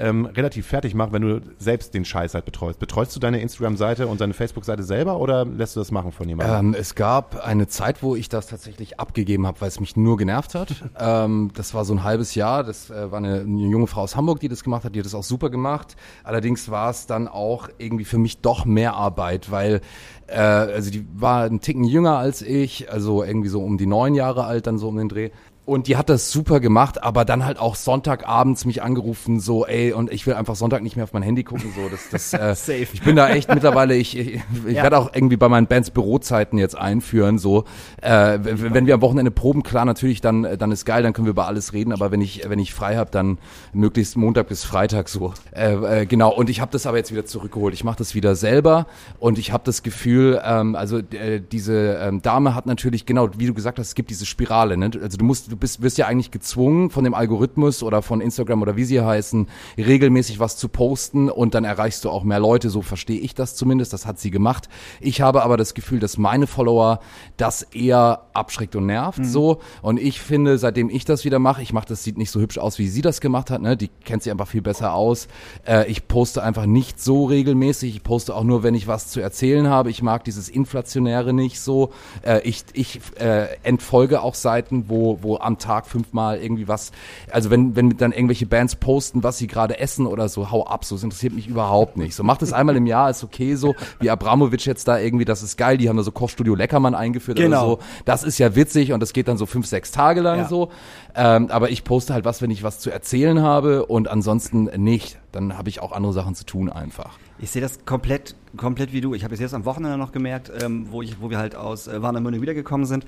ähm, relativ fertig macht, wenn du selbst den Scheiß halt betreust. Betreust du deine Instagram-Seite und deine Facebook-Seite selber oder lässt du das machen von jemandem? Ähm, es gab eine Zeit, wo ich das tatsächlich abgegeben habe, weil es mich nur genervt hat. ähm, das war so ein halbes Jahr. Das äh, war eine, eine junge Frau aus Hamburg, die das gemacht hat. Die hat das auch super gemacht. Allerdings war es dann auch irgendwie für mich doch mehr Arbeit, weil äh, also die war einen Ticken jünger als ich, also irgendwie so um die neun Jahre alt, dann so um den Dreh. Und die hat das super gemacht, aber dann halt auch Sonntagabends mich angerufen, so, ey, und ich will einfach Sonntag nicht mehr auf mein Handy gucken, so, das, das, äh, Safe. ich bin da echt mittlerweile, ich, ich, ich Ja. werde auch irgendwie bei meinen Bands Bürozeiten jetzt einführen, so, äh, wenn wir am Wochenende proben, klar, natürlich, dann, äh, dann ist geil, dann können wir über alles reden, aber wenn ich, wenn ich frei habe, dann möglichst Montag bis Freitag so, äh, äh, genau, und ich habe das aber jetzt wieder zurückgeholt, ich mache das wieder selber und ich habe das Gefühl, ähm, also äh, diese ähm, Dame hat natürlich, genau, wie du gesagt hast, es gibt diese Spirale, ne? also du musst, du bist, wirst ja eigentlich gezwungen von dem Algorithmus oder von Instagram oder wie sie heißen, regelmäßig was zu posten und dann erreichst du auch mehr Leute, so verstehe ich das zumindest, das hat sie gemacht. Ich habe aber das Gefühl, dass meine Follower das eher abschreckt und nervt, so, und ich finde, seitdem ich das wieder mache, ich mache, das sieht nicht so hübsch aus, wie sie das gemacht hat, ne? die kennt sich einfach viel besser aus, äh, ich poste einfach nicht so regelmäßig, ich poste auch nur, wenn ich was zu erzählen habe, ich mag dieses Inflationäre nicht so, äh, ich, ich äh, entfolge auch Seiten, wo, wo am Tag fünfmal irgendwie was, also wenn, wenn dann irgendwelche Bands posten, was sie gerade essen oder so, hau ab, so, das interessiert mich überhaupt nicht. So, macht es einmal im Jahr, ist okay so, wie Abramovic jetzt da irgendwie, das ist geil, die haben da so Kochstudio Leckermann eingeführt Genau. oder so, das ist ja witzig und das geht dann so fünf, sechs Tage lang Ja. so, ähm, aber ich poste halt was, wenn ich was zu erzählen habe und ansonsten nicht, dann habe ich auch andere Sachen zu tun einfach. Ich sehe das komplett, komplett wie du. Ich habe es jetzt am Wochenende noch gemerkt, ähm, wo, ich, wo wir halt aus äh, Warnemünde wiedergekommen sind.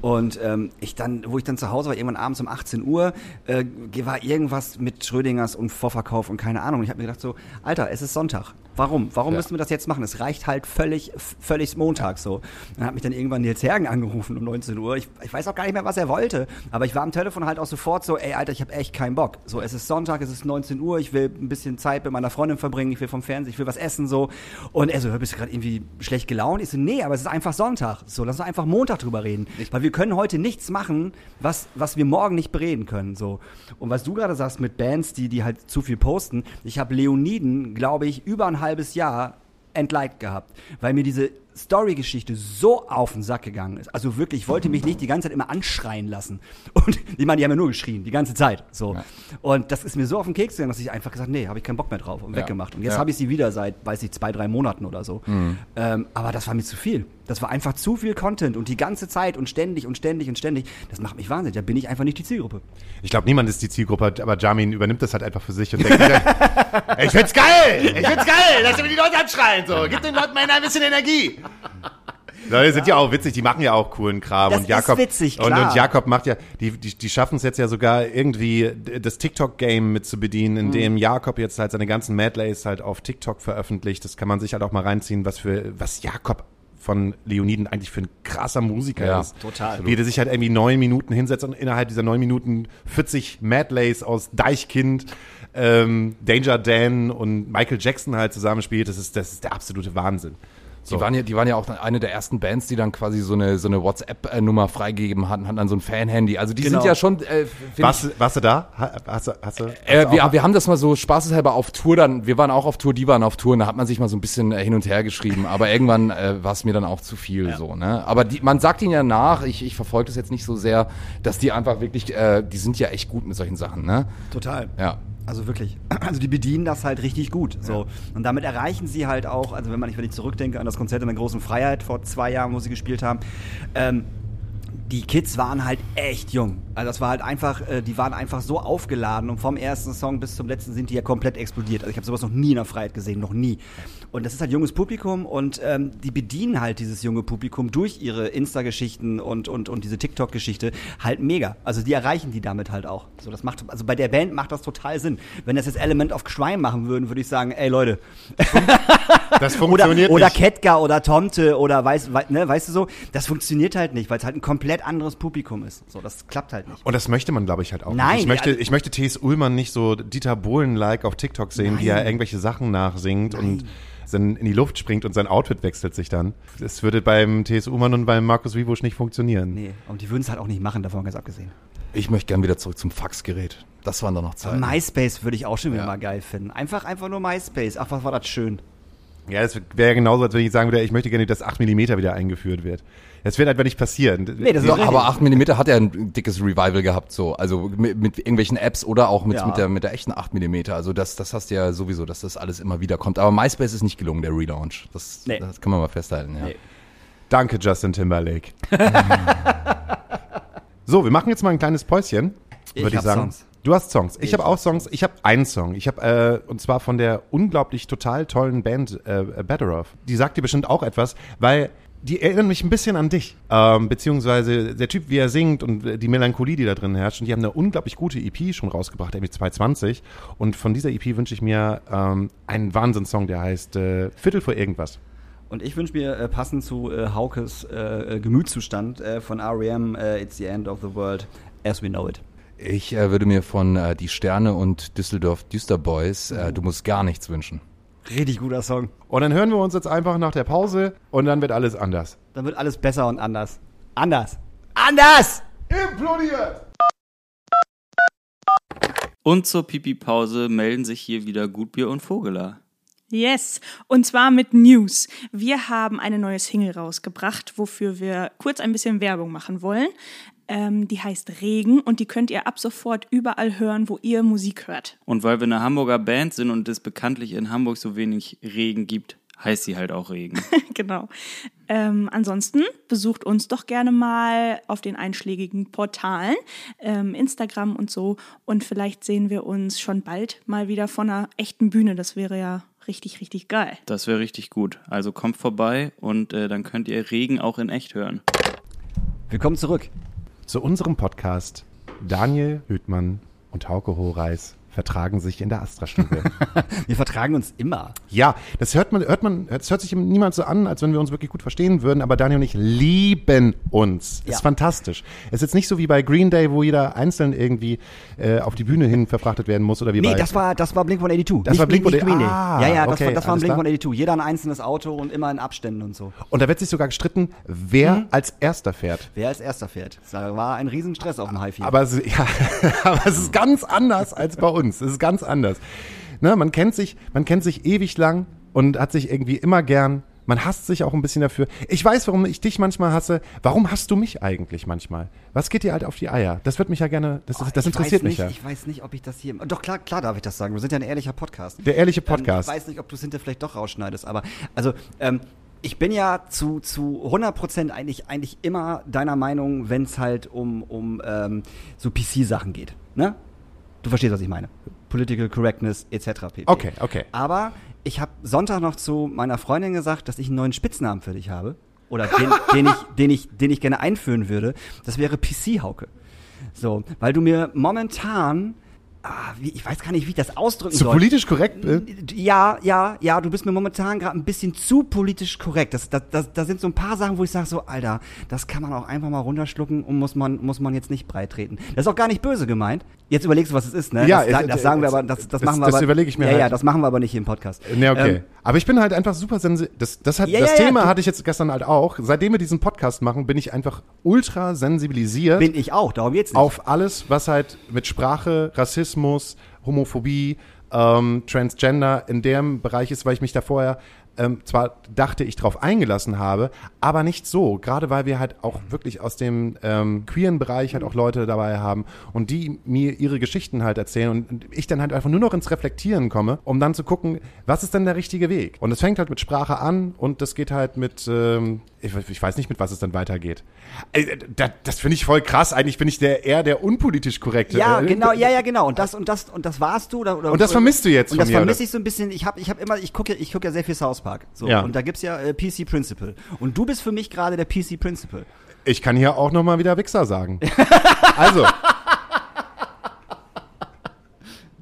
Und ähm, ich dann, wo ich dann zu Hause war, irgendwann abends um 18 Uhr, äh, war irgendwas mit Schrödingers und Vorverkauf und keine Ahnung. Und ich habe mir gedacht so, Alter, es ist Sonntag. Warum? Warum Ja. müssen wir das jetzt machen? Es reicht halt völlig, völlig Montag so. Dann hat mich dann irgendwann Nils Hergen angerufen um 19 Uhr. Ich, ich weiß auch gar nicht mehr, was er wollte. Aber ich war am Telefon halt auch sofort so, ey, Alter, ich habe echt keinen Bock. So, es ist Sonntag, es ist 19 Uhr, ich will ein bisschen Zeit mit meiner Freundin verbringen, ich will vom Fernsehen, ich will was essen so. Und er so, hör, bist du gerade irgendwie schlecht gelaunt? Ich so, nee, aber es ist einfach Sonntag. So, lass uns einfach Montag drüber reden. Weil wir können heute nichts machen, was, was wir morgen nicht bereden können. So. Und was du gerade sagst mit Bands, die, die halt zu viel posten, ich habe Leoniden, glaube ich, über ein halbes Jahr entliked gehabt, weil mir diese Story-Geschichte so auf den Sack gegangen ist. Also wirklich, ich wollte mich nicht die ganze Zeit immer anschreien lassen. Und ich meine, die haben ja nur geschrien, die ganze Zeit. So. Ja. Und das ist mir so auf den Keks gegangen, dass ich einfach gesagt nee, habe ich keinen Bock mehr drauf und Ja. weggemacht. Und jetzt Ja. habe ich sie wieder seit, weiß ich, zwei, drei Monaten oder so. Ähm, aber das war mir zu viel. Das war einfach zu viel Content und die ganze Zeit und ständig und ständig und ständig. Das macht mich wahnsinnig. Da bin ich einfach nicht die Zielgruppe. Ich glaube, niemand ist die Zielgruppe, aber Jamin übernimmt das halt einfach für sich und denkt, ich find's geil! Ich find's geil! Lass mir die Leute anschreien! So. Gib den Leuten mal ein bisschen Energie! Leute sind ja auch witzig, die machen ja auch coolen Kram. Das und Jakob, ist witzig, und, klar. und Jakob macht ja, die, die, die schaffen es jetzt ja sogar irgendwie das TikTok-Game mit zu bedienen, Mhm. indem Jakob jetzt halt seine ganzen Madlays halt auf TikTok veröffentlicht. Das kann man sich halt auch mal reinziehen, was für, was Jakob von Leoniden eigentlich für ein krasser Musiker Ja, ist. total. Wie der sich halt irgendwie neun Minuten hinsetzt und innerhalb dieser neun Minuten 40 Madlays aus Deichkind, ähm, Danger Dan und Michael Jackson halt zusammenspielt. Das ist, das ist der absolute Wahnsinn. Die, waren ja, die waren ja auch eine der ersten Bands, die dann quasi so eine, so eine WhatsApp-Nummer freigegeben hatten, hatten dann so ein Fan-Handy. Also die Genau. sind ja schon, äh, find ich, Warst, du- warst da? Ha- Hast du, hast hast Äh, du wir, wir haben das mal so spaßeshalber auf Tour dann, wir waren auch auf Tour, die waren auf Tour und da hat man sich mal so ein bisschen äh, hin und her geschrieben, aber irgendwann äh, war es mir dann auch zu viel so, ne? Aber die, man sagt ihnen ja nach, ich, ich verfolge das jetzt nicht so sehr, dass die einfach wirklich, äh, die sind ja echt gut mit solchen Sachen, ne? Total. Ja. Also wirklich. Also die bedienen das halt richtig gut. So. Und damit erreichen sie halt auch, also wenn man nicht, wenn ich zurückdenke an das Konzert in der großen Freiheit vor zwei Jahren, wo sie gespielt haben, ähm, die Kids waren halt echt jung. Also das war halt einfach, äh, die waren einfach so aufgeladen und vom ersten Song bis zum letzten sind die ja komplett explodiert. Also ich habe sowas noch nie in der Freiheit gesehen, noch nie. Und das ist halt junges Publikum und ähm, die bedienen halt dieses junge Publikum durch ihre Insta-Geschichten und, und, und diese TikTok-Geschichte halt mega. Also die erreichen die damit halt auch. So, das macht, also bei der Band macht das total Sinn. Wenn das jetzt Element of Crime machen würden, würde ich sagen, ey Leute, das oder, funktioniert oder nicht. Ketka oder Tomte oder weiß, wei, ne, weißt du so, das funktioniert halt nicht, weil es halt ein komplett anderes Publikum ist. So, das klappt halt nicht. Und das möchte man, glaube ich, halt auch Nein, nicht. Ich möchte, also- ich möchte T.S. Ullmann nicht so Dieter Bohlen-like auf TikTok sehen, wie er irgendwelche Sachen nachsingt und dann in die Luft springt und sein Outfit wechselt sich dann. Das würde beim T.S. Ullmann und beim Markus Wiebusch nicht funktionieren. Nee, und die würden es halt auch nicht machen, davon ganz abgesehen. Ich möchte gern wieder zurück zum Faxgerät. Das waren doch noch Zeiten. MySpace würde ich auch schon wieder Ja. mal geil finden. Einfach, einfach nur MySpace. Ach, was war das schön. Ja, das wäre ja genauso, als wenn ich sagen würde, ich möchte gerne, dass 8 mm wieder eingeführt wird. Das wird einfach nicht passieren. Nee, das ist richtig. aber 8 mm hat ja ein dickes Revival gehabt, so. Also mit, mit irgendwelchen Apps oder auch mit, Ja. mit, der, mit der echten 8 mm. Also das, das hast du ja sowieso, dass das alles immer wieder kommt. Aber MySpace ist nicht gelungen, der Relaunch. Das, Nee. das kann man mal festhalten, ja. Nee. Danke, Justin Timberlake. So, wir machen jetzt mal ein kleines Päuschen, Ich würde ich hab sagen. Songs. Du hast Songs. Ich, Ich habe auch Songs. Ich habe einen Song. Ich habe äh, und zwar von der unglaublich total tollen Band äh, Better Off. Die sagt dir bestimmt auch etwas, weil die erinnern mich ein bisschen an dich. Ähm, beziehungsweise der Typ, wie er singt und äh, die Melancholie, die da drin herrscht. Und die haben eine unglaublich gute EP schon rausgebracht, irgendwie 2020. Und von dieser EP wünsche ich mir ähm, einen Wahnsinnssong, der heißt äh, Viertel vor irgendwas. Und ich wünsche mir äh, passend zu äh, Haukes äh, Gemütszustand äh, von R.E.M. It's the End of the World as we know it. Ich äh, würde mir von äh, Die Sterne und Düsseldorf Düsterboys äh, Du musst gar nichts wünschen. Richtig guter Song. Und dann hören wir uns jetzt einfach nach der Pause und dann wird alles anders. Dann wird alles besser und anders. Anders. Anders! Implodiert! Und zur Pipi-Pause melden sich hier wieder Gutbier und Vogeler. Yes, und zwar mit News. Wir haben eine neue Single rausgebracht, wofür wir kurz ein bisschen Werbung machen wollen. Ähm, die heißt Regen und die könnt ihr ab sofort überall hören, wo ihr Musik hört. Und weil wir eine Hamburger Band sind und es bekanntlich in Hamburg so wenig Regen gibt, heißt sie halt auch Regen. genau. Ähm, ansonsten besucht uns doch gerne mal auf den einschlägigen Portalen, ähm, Instagram und so. Und vielleicht sehen wir uns schon bald mal wieder von einer echten Bühne. Das wäre ja richtig, richtig geil. Das wäre richtig gut. Also kommt vorbei und äh, dann könnt ihr Regen auch in echt hören. Willkommen zurück. Zu unserem Podcast. Daniel Hüthmann und Hauke Horeis vertragen sich in der Astra-Stube. Wir vertragen uns immer. ja, das hört man, hört man, das hört sich niemand so an, als wenn wir uns wirklich gut verstehen würden, aber Daniel und ich lieben uns. Ja. Ist fantastisch. Es ist jetzt nicht so wie bei Green Day, wo jeder einzeln irgendwie äh, auf die Bühne hin verfrachtet werden muss oder wie Nee, bei das war, das war Blink 182. Das war nicht, Blink-182. Green Day. Ah, ja, ja, das, okay, war, das war Blink klar. 182. Jeder ein einzelnes Auto und immer in Abständen und so. Und da wird sich sogar gestritten, wer Mhm. als erster fährt. Wer als erster fährt. Da war ein Riesenstress auf dem Highfield. Aber, ja, aber es ist ganz anders als bei uns. Es ist ganz anders. Ne, man kennt sich, man kennt sich ewig lang und hat sich irgendwie immer gern. Man hasst sich auch ein bisschen dafür. Ich weiß, warum ich dich manchmal hasse. Warum hasst du mich eigentlich manchmal? Was geht dir halt auf die Eier? Das wird mich ja gerne, das, das Oh, Ich interessiert mich nicht, ja. Ich weiß nicht, ob ich das hier. Doch, klar, klar darf ich das sagen. Wir sind ja ein ehrlicher Podcast. Der ehrliche Ähm, Podcast. ich weiß nicht, ob du es hinter vielleicht doch rausschneidest, aber also ähm, ich bin ja zu, zu 100% eigentlich, eigentlich immer deiner Meinung, wenn es halt um, um ähm, so PC-Sachen geht. Ne? Du verstehst, was ich meine. Political Correctness etc. pp. Okay, okay. Aber ich habe Sonntag noch zu meiner Freundin gesagt, dass ich einen neuen Spitznamen für dich habe. Oder den, den, ich, den, ich, den ich gerne einführen würde. Das wäre PC-Hauke. So, weil du mir momentan, ah, wie, ich weiß gar nicht, wie ich das ausdrücken Zu soll. politisch korrekt? Äh? Ja, ja, ja, du bist mir momentan gerade ein bisschen zu politisch korrekt. Das, das, das, da sind so ein paar Sachen, wo ich sage so, Alter, das kann man auch einfach mal runterschlucken und muss man, muss man jetzt nicht breitreten. Das ist auch gar nicht böse gemeint. Jetzt überlegst du, was es ist, ne? Ja, das, äh, das sagen wir äh, aber, das, das das- machen wir das aber. überlege ich mir Ja, ja, halt. das machen wir aber nicht hier im Podcast. Ne, okay. Ähm, Aber ich bin halt einfach super sensibel. Das, das, hat, Ja, das ja, ja, Thema du- hatte ich jetzt gestern halt auch. Seitdem wir diesen Podcast machen, bin ich einfach ultra sensibilisiert. bin ich auch, darum geht's nicht. auf alles, was halt mit Sprache, Rassismus, Homophobie, ähm, Transgender in dem Bereich ist, weil ich mich da vorher ähm, zwar dachte ich drauf eingelassen habe, aber nicht so. Gerade weil wir halt auch wirklich aus dem ähm, queeren Bereich halt auch Leute dabei haben und die mir ihre Geschichten halt erzählen und ich dann halt einfach nur noch ins Reflektieren komme, um dann zu gucken, was ist denn der richtige Weg? Und es fängt halt mit Sprache an und das geht halt mit, ähm, ich, ich weiß nicht, mit was es dann weitergeht. Äh, Das, das finde ich voll krass. Eigentlich bin ich der eher der unpolitisch korrekte. Ja, Äh, genau, ja, ja, genau. Und das und das und das warst du oder, oder Und das vermisst du jetzt Und das vermisse ich so ein bisschen. Ich habe ich habe immer ich gucke ich gucke ja sehr viel South Park. So Ja. und da gibt's ja äh, PC Principal und du bist für mich gerade der PC Principal. Ich kann hier auch noch mal wieder Wichser sagen. Also.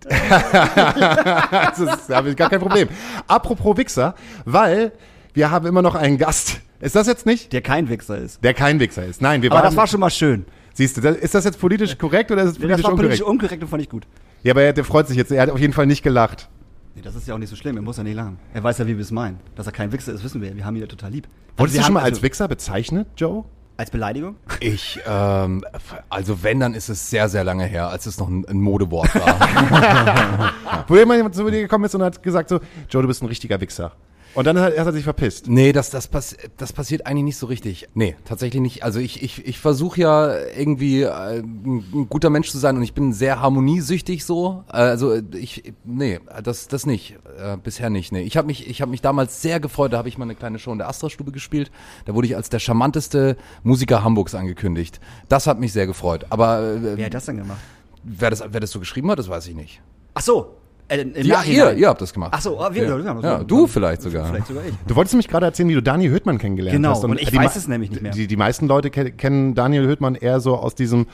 das ist, da habe ich gar kein Problem. Apropos Wichser, weil wir haben immer noch einen Gast. Ist das jetzt nicht? Der kein Wichser ist. Der kein Wichser ist. Nein, wir Aber waren, das war schon mal schön. Siehst du, das- ist das jetzt politisch korrekt oder ist es Das politisch war unkorrekt? politisch unkorrekt und fand ich gut. ja, aber er, der freut sich jetzt. Er hat auf jeden Fall nicht gelacht. Nee, das ist ja auch nicht so schlimm. Er muss ja nicht lachen. Er weiß ja, wie wir es meinen. Dass er kein Wichser ist, wissen wir. Wir haben ihn ja total lieb. Also Wurdest wir du schon mal als also, Wichser bezeichnet, Joe? als Beleidigung? Ich, ähm, also wenn, dann ist es sehr, sehr lange her, als es noch ein, ein Modewort war. Wo jemand zu dir gekommen ist und hat gesagt so, Joe, du bist ein richtiger Wichser. Und dann hat, er sich verpisst. Nee, das, das, pass das passiert eigentlich nicht so richtig. Nee, tatsächlich nicht. Also ich, ich, ich versuche ja irgendwie äh, ein guter Mensch zu sein und ich bin sehr harmoniesüchtig so. Äh, also ich, nee, das, das nicht. Äh, bisher nicht, nee. Ich habe mich, ich hab mich damals sehr gefreut, da habe ich mal eine kleine Show in der Astra-Stube gespielt. Da wurde ich als der charmanteste Musiker Hamburgs angekündigt. Das hat mich sehr gefreut. Aber äh, Wer hat das denn gemacht? wer, das, wer das so geschrieben hat, das weiß ich nicht. Ach so. Äh, im Ja, ihr, ihr habt das gemacht. Ach so, ah, wir, ja. wir haben das ja, gemacht. du vielleicht sogar. Vielleicht sogar ich. Du wolltest nämlich gerade erzählen, wie du Daniel Höhtmann kennengelernt Genau, hast. und ich die weiß es nämlich nicht mehr. Die, die meisten Leute ke kennen Daniel Höhtmann eher so aus diesem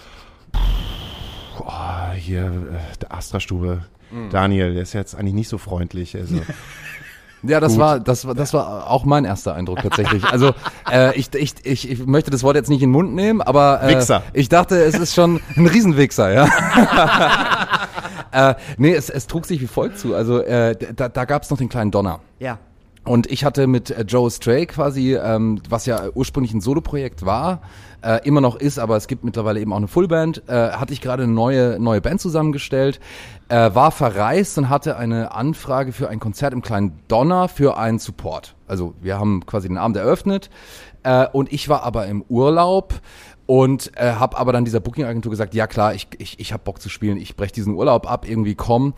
oh, hier, äh, der Astra-Stube. Mhm. Daniel, der ist jetzt eigentlich nicht so freundlich. Also. Ja, das Gut. war, das war, das war auch mein erster Eindruck tatsächlich. Also äh, ich, ich, ich, ich möchte das Wort jetzt nicht in den Mund nehmen, aber äh, Wichser. ich dachte, es ist schon ein Riesenwichser, ja. äh, nee, es, es trug sich wie folgt zu. Also äh, da, da gab es noch den kleinen Donner. Ja. Und ich hatte mit äh, Joe Stray quasi, ähm, was ja ursprünglich ein Soloprojekt war, äh, immer noch ist, aber es gibt mittlerweile eben auch eine Fullband, äh, hatte ich gerade eine neue, neue Band zusammengestellt, äh, war verreist und hatte eine Anfrage für ein Konzert im kleinen Donner für einen Support. Also wir haben quasi den Abend eröffnet äh, und ich war aber im Urlaub und äh, habe aber dann dieser Booking-Agentur gesagt, ja klar, ich, ich, ich habe Bock zu spielen, ich breche diesen Urlaub ab, irgendwie komm.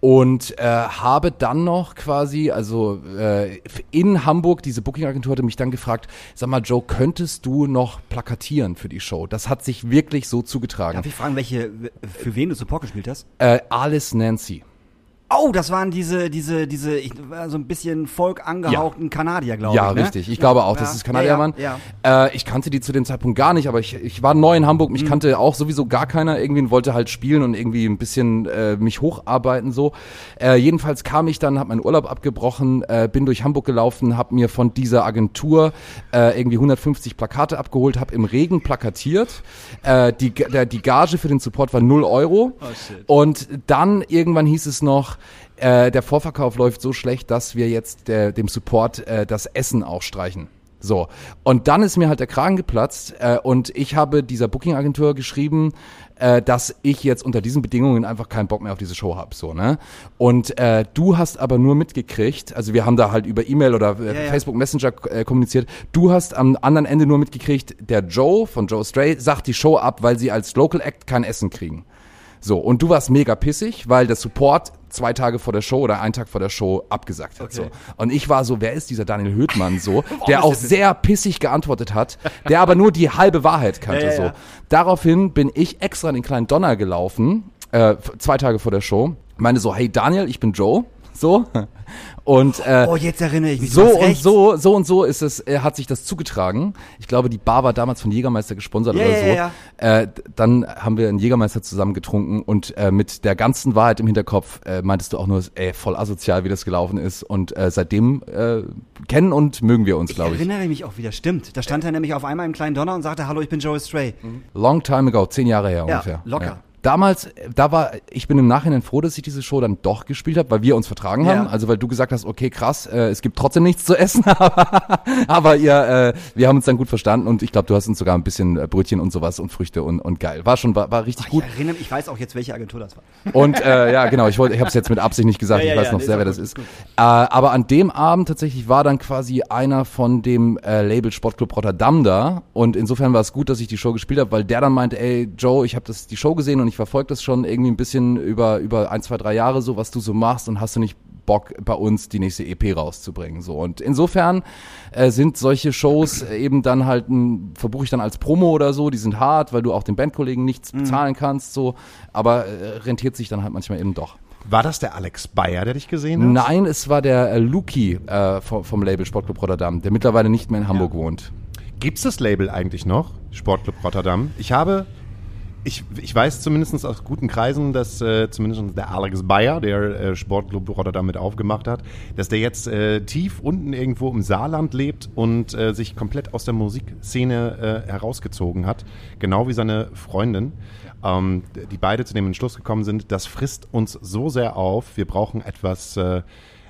Und äh, habe dann noch quasi, also äh, in Hamburg, diese Booking-Agentur hatte mich dann gefragt, sag mal Joe, könntest du noch plakatieren für die Show? Das hat sich wirklich so zugetragen. Darf ich fragen, welche, für wen du Support gespielt hast? Äh, Alice Nancy. Oh, das waren diese, diese, diese, ich, war so ein bisschen Folk angehauchten Kanadier, glaube Ja, ich. Ne? richtig. Ich glaube auch, dass Ja. es Kanadier Ja, waren. ja, Äh, ich kannte die zu dem Zeitpunkt gar nicht, aber ich, ich war neu in Hamburg. Mhm. Mich kannte auch sowieso gar keiner irgendwie und wollte halt spielen und irgendwie ein bisschen äh, mich hocharbeiten so. Äh, jedenfalls kam ich dann, habe meinen Urlaub abgebrochen, äh, bin durch Hamburg gelaufen, habe mir von dieser Agentur äh, irgendwie 150 Plakate abgeholt, habe im Regen plakatiert. Äh, die, der, die Gage für den Support war 0 Euro. Und dann irgendwann hieß es noch, äh, der Vorverkauf läuft so schlecht, dass wir jetzt äh, dem Support äh, das Essen auch streichen. So. Und dann ist mir halt der Kragen geplatzt äh, und ich habe dieser Booking-Agentur geschrieben, äh, dass ich jetzt unter diesen Bedingungen einfach keinen Bock mehr auf diese Show habe. So, ne? Und äh, du hast aber nur mitgekriegt, also wir haben da halt über E-Mail oder äh, Ja, ja. Facebook Messenger äh, kommuniziert, du hast am anderen Ende nur mitgekriegt, der Joe von Joe Stray sagt die Show ab, weil sie als Local Act kein Essen kriegen. So, und du warst mega pissig, weil der Support zwei Tage vor der Show oder einen Tag vor der Show abgesagt hat. So. Und ich war so, wer ist dieser Daniel Höhtmann so, der auch sehr pissig geantwortet hat, der aber nur die halbe Wahrheit kannte. Ja, ja, so. ja. Daraufhin bin ich extra in den kleinen Donner gelaufen, äh, zwei Tage vor der Show, meine so, hey Daniel, ich bin Joe. So. Und äh, Oh, jetzt erinnere ich mich. so und so, so und so ist es, äh, hat sich das zugetragen. Ich glaube, die Bar war damals von Jägermeister gesponsert Ja, oder ja, so. ja, Äh, d- dann haben wir einen Jägermeister zusammen getrunken und äh, mit der ganzen Wahrheit im Hinterkopf äh, meintest du auch nur, ey, voll asozial, wie das gelaufen ist. Und äh, seitdem äh, kennen und mögen wir uns, Ich glaube ich. erinnere mich auch wieder, stimmt. Da stand er nämlich auf einmal im kleinen Donner und sagte, hallo, ich bin Joey Stray. Long time ago, zehn Jahre her ungefähr. locker. Damals, da war, ich bin im Nachhinein froh, dass ich diese Show dann doch gespielt habe, weil wir uns vertragen Ja. haben. Also weil du gesagt hast, okay, krass, äh, es gibt trotzdem nichts zu essen, aber, aber ihr, äh, wir haben uns dann gut verstanden und ich glaube, du hast uns sogar ein bisschen äh, Brötchen und sowas und Früchte und, und geil. War schon, war, war richtig gut. Ich erinnere mich, ich weiß auch jetzt, welche Agentur das war. Und äh, ja, genau, ich wollte, ich habe es jetzt mit Absicht nicht gesagt, Ja, ja, ich weiß ja, noch sehr, wer das ist. Äh, aber an dem Abend tatsächlich war dann quasi einer von dem äh, Label Sportclub Rotterdam da und insofern war es gut, dass ich die Show gespielt habe, weil der dann meinte, ey Joe, ich habe das die Show gesehen und ich verfolge das schon irgendwie ein bisschen über über ein, zwei, drei Jahre so, was du so machst und hast du nicht Bock bei uns die nächste EP rauszubringen so und insofern äh, sind solche Shows äh, eben dann halt ein, verbuche ich dann als Promo oder so, die sind hart, weil du auch den Bandkollegen nichts bezahlen kannst so, aber äh, rentiert sich dann halt manchmal eben doch. War das der Alex Bayer, der dich gesehen hat? Nein, es war der äh, Luki äh, vom, vom Label Sportclub Rotterdam, der mittlerweile nicht mehr in Hamburg wohnt. Gibt's das Label eigentlich noch? Sportclub Rotterdam? Ich habe, ich, ich weiß zumindest aus guten Kreisen, dass äh, zumindest der Alex Bayer, der äh, Sportclub Rotterdam mit aufgemacht hat, dass der jetzt äh, tief unten irgendwo im Saarland lebt und äh, sich komplett aus der Musikszene äh, herausgezogen hat. Genau wie seine Freundin. Ähm, die beide zu dem Entschluss gekommen sind, das frisst uns so sehr auf, wir brauchen etwas... Äh,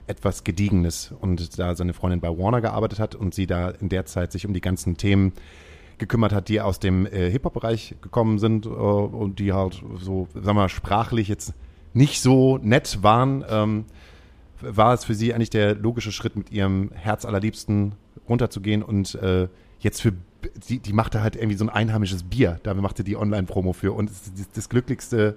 etwas Gediegenes. Und da seine Freundin bei Warner gearbeitet hat und sie da in der Zeit sich um die ganzen Themen gekümmert hat, die aus dem äh, Hip-Hop-Bereich gekommen sind äh, und die halt so, sagen wir mal, sprachlich jetzt nicht so nett waren, ähm, war es für sie eigentlich der logische Schritt, mit ihrem Herz allerliebsten runterzugehen und äh, jetzt für die, die machte halt irgendwie so ein einheimisches Bier. Da machte die Online-Promo für und das, das glücklichste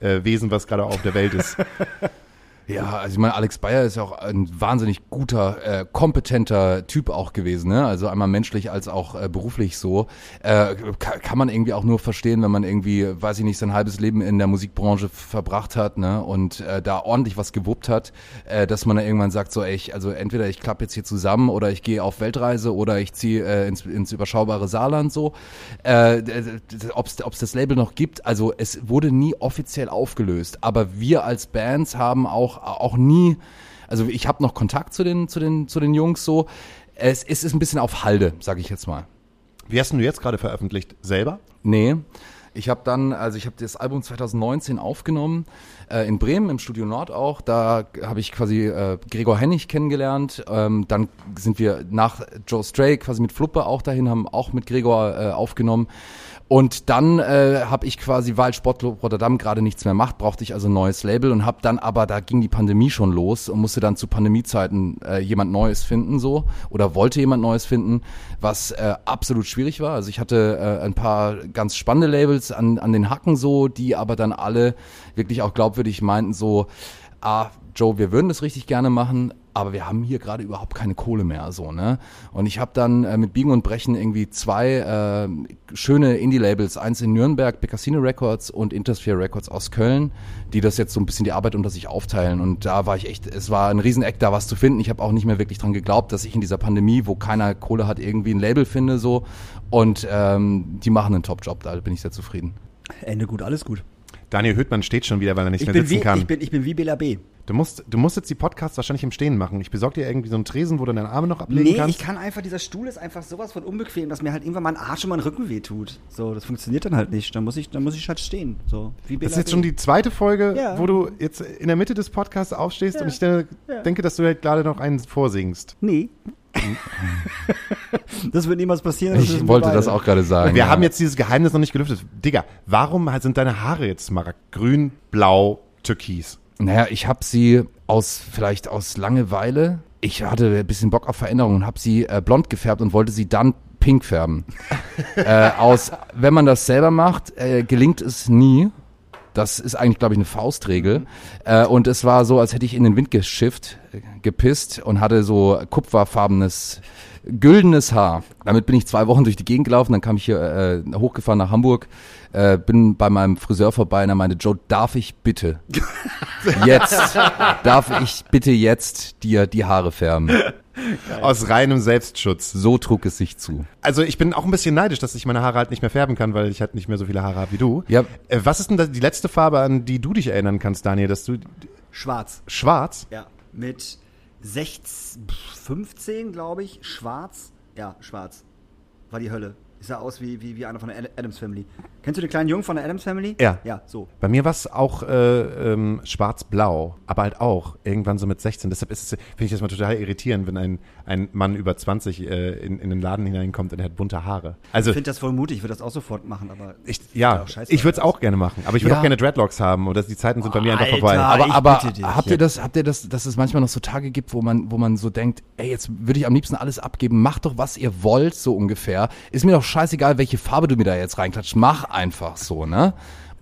äh, Wesen, was gerade auf der Welt ist. Ja, also ich meine, Alex Bayer ist ja auch ein wahnsinnig guter, äh, kompetenter Typ auch gewesen, ne? Also einmal menschlich als auch äh, beruflich so. Äh, kann, kann man irgendwie auch nur verstehen, wenn man irgendwie, weiß ich nicht, sein halbes Leben in der Musikbranche verbracht hat, ne? Und äh, da ordentlich was gewuppt hat, äh, dass man dann irgendwann sagt, so, ey, ich, also entweder ich klappe jetzt hier zusammen oder ich gehe auf Weltreise oder ich ziehe äh, ins, ins überschaubare Saarland so. Äh, Ob es das Label noch gibt, also es wurde nie offiziell aufgelöst, aber wir als Bands haben auch auch nie, also ich habe noch Kontakt zu den, zu den, zu den Jungs so. Es, es ist ein bisschen auf Halde, sage ich jetzt mal. Wie hast du jetzt gerade veröffentlicht? Selber? Nee. Ich habe dann, also ich habe das Album 2019 aufgenommen, äh, in Bremen, im Studio Nord auch. Da habe ich quasi äh, Gregor Hennig kennengelernt. Ähm, dann sind wir nach Joe Stray quasi mit Fluppe auch dahin, haben auch mit Gregor äh, aufgenommen. Und dann äh, habe ich quasi, weil Sportclub Rotterdam gerade nichts mehr macht, brauchte ich also ein neues Label und habe dann aber, da ging die Pandemie schon los und musste dann zu Pandemiezeiten äh, jemand Neues finden so oder wollte jemand Neues finden, was äh, absolut schwierig war. Also ich hatte äh, ein paar ganz spannende Labels an, an den Hacken so, die aber dann alle wirklich auch glaubwürdig meinten so, ah, Joe, wir würden das richtig gerne machen, aber wir haben hier gerade überhaupt keine Kohle mehr, so, ne? Und ich habe dann äh, mit Biegen und Brechen irgendwie zwei äh, schöne Indie-Labels, eins in Nürnberg, Becassine Records und Intersphere Records aus Köln, die das jetzt so ein bisschen die Arbeit unter sich aufteilen. Und da war ich echt, es war ein Rieseneck, da was zu finden. Ich habe auch nicht mehr wirklich dran geglaubt, dass ich in dieser Pandemie, wo keiner Kohle hat, irgendwie ein Label finde, so. Und ähm, die machen einen Top-Job, da bin ich sehr zufrieden. Ende gut, alles gut. Daniel Hüttmann steht schon wieder, weil er nicht Ich mehr bin, sitzen wie, kann. ich, bin, ich bin wie Bela B. Du musst, du musst jetzt die Podcasts wahrscheinlich im Stehen machen. Ich besorge dir irgendwie so einen Tresen, wo du deine Arme noch ablegen Nee, kannst. ich kann einfach, dieser Stuhl ist einfach sowas von unbequem, dass mir halt irgendwann mein Arsch und mein Rücken wehtut. So, das funktioniert dann halt nicht. Dann muss ich, dann muss ich halt stehen. So, das ist jetzt schon die zweite Folge, Ja. wo du jetzt in der Mitte des Podcasts aufstehst Ja. und ich de Ja. denke, dass du halt gerade noch einen vorsingst. Nee. das wird niemals passieren. Ich wollte das auch gerade sagen. Wir ja. haben jetzt dieses Geheimnis noch nicht gelüftet. Digga, warum sind deine Haare jetzt smaragd? Grün, blau, türkis. Naja, ich habe sie aus, vielleicht aus Langeweile, ich hatte ein bisschen Bock auf Veränderungen und habe sie äh, blond gefärbt und wollte sie dann pink färben. äh, aus, wenn man das selber macht, äh, gelingt es nie. Das ist eigentlich, glaube ich, eine Faustregel. Äh, und es war so, als hätte ich in den Wind geschifft, äh, gepisst und hatte so kupferfarbenes, güldenes Haar. Damit bin ich zwei Wochen durch die Gegend gelaufen, dann kam ich hier äh, hochgefahren nach Hamburg, äh, bin bei meinem Friseur vorbei und er meinte, Joe, darf ich bitte jetzt, darf ich bitte jetzt dir die Haare färben? Aus reinem Selbstschutz. So trug es sich zu. Also ich bin auch ein bisschen neidisch, dass ich meine Haare halt nicht mehr färben kann, weil ich halt nicht mehr so viele Haare habe wie du. Ja. Äh, was ist denn die letzte Farbe, an die du dich erinnern kannst, Daniel? Dass du Schwarz. schwarz? Ja. Mit 16, 15, glaube ich, schwarz. Ja, schwarz. War die Hölle. Ich sah aus wie, wie, wie einer von der Ad- Adams Family. Kennst du den kleinen Jungen von der Adams Family? Ja. Ja, so. Bei mir war es auch äh, ähm, schwarz-blau, aber halt auch irgendwann so mit 16. Deshalb ist es, finde ich das mal total irritierend, wenn ein, ein Mann über 20 äh, in, in den Laden hineinkommt und er hat bunte Haare. Also Ich finde das voll mutig, ich würde das auch sofort machen, aber. ich, ja, ich würde es auch gerne machen, aber ich würde Ja. auch gerne Dreadlocks haben oder die Zeiten sind bei mir einfach vorbei. Aber, ich aber bitte dich. habt ihr das, habt ihr das, dass es manchmal noch so Tage gibt, wo man, wo man so denkt, ey, jetzt würde ich am liebsten alles abgeben, macht doch, was ihr wollt, so ungefähr. Ist mir doch scheißegal, welche Farbe du mir da jetzt reinklatscht, mach einfach so, ne?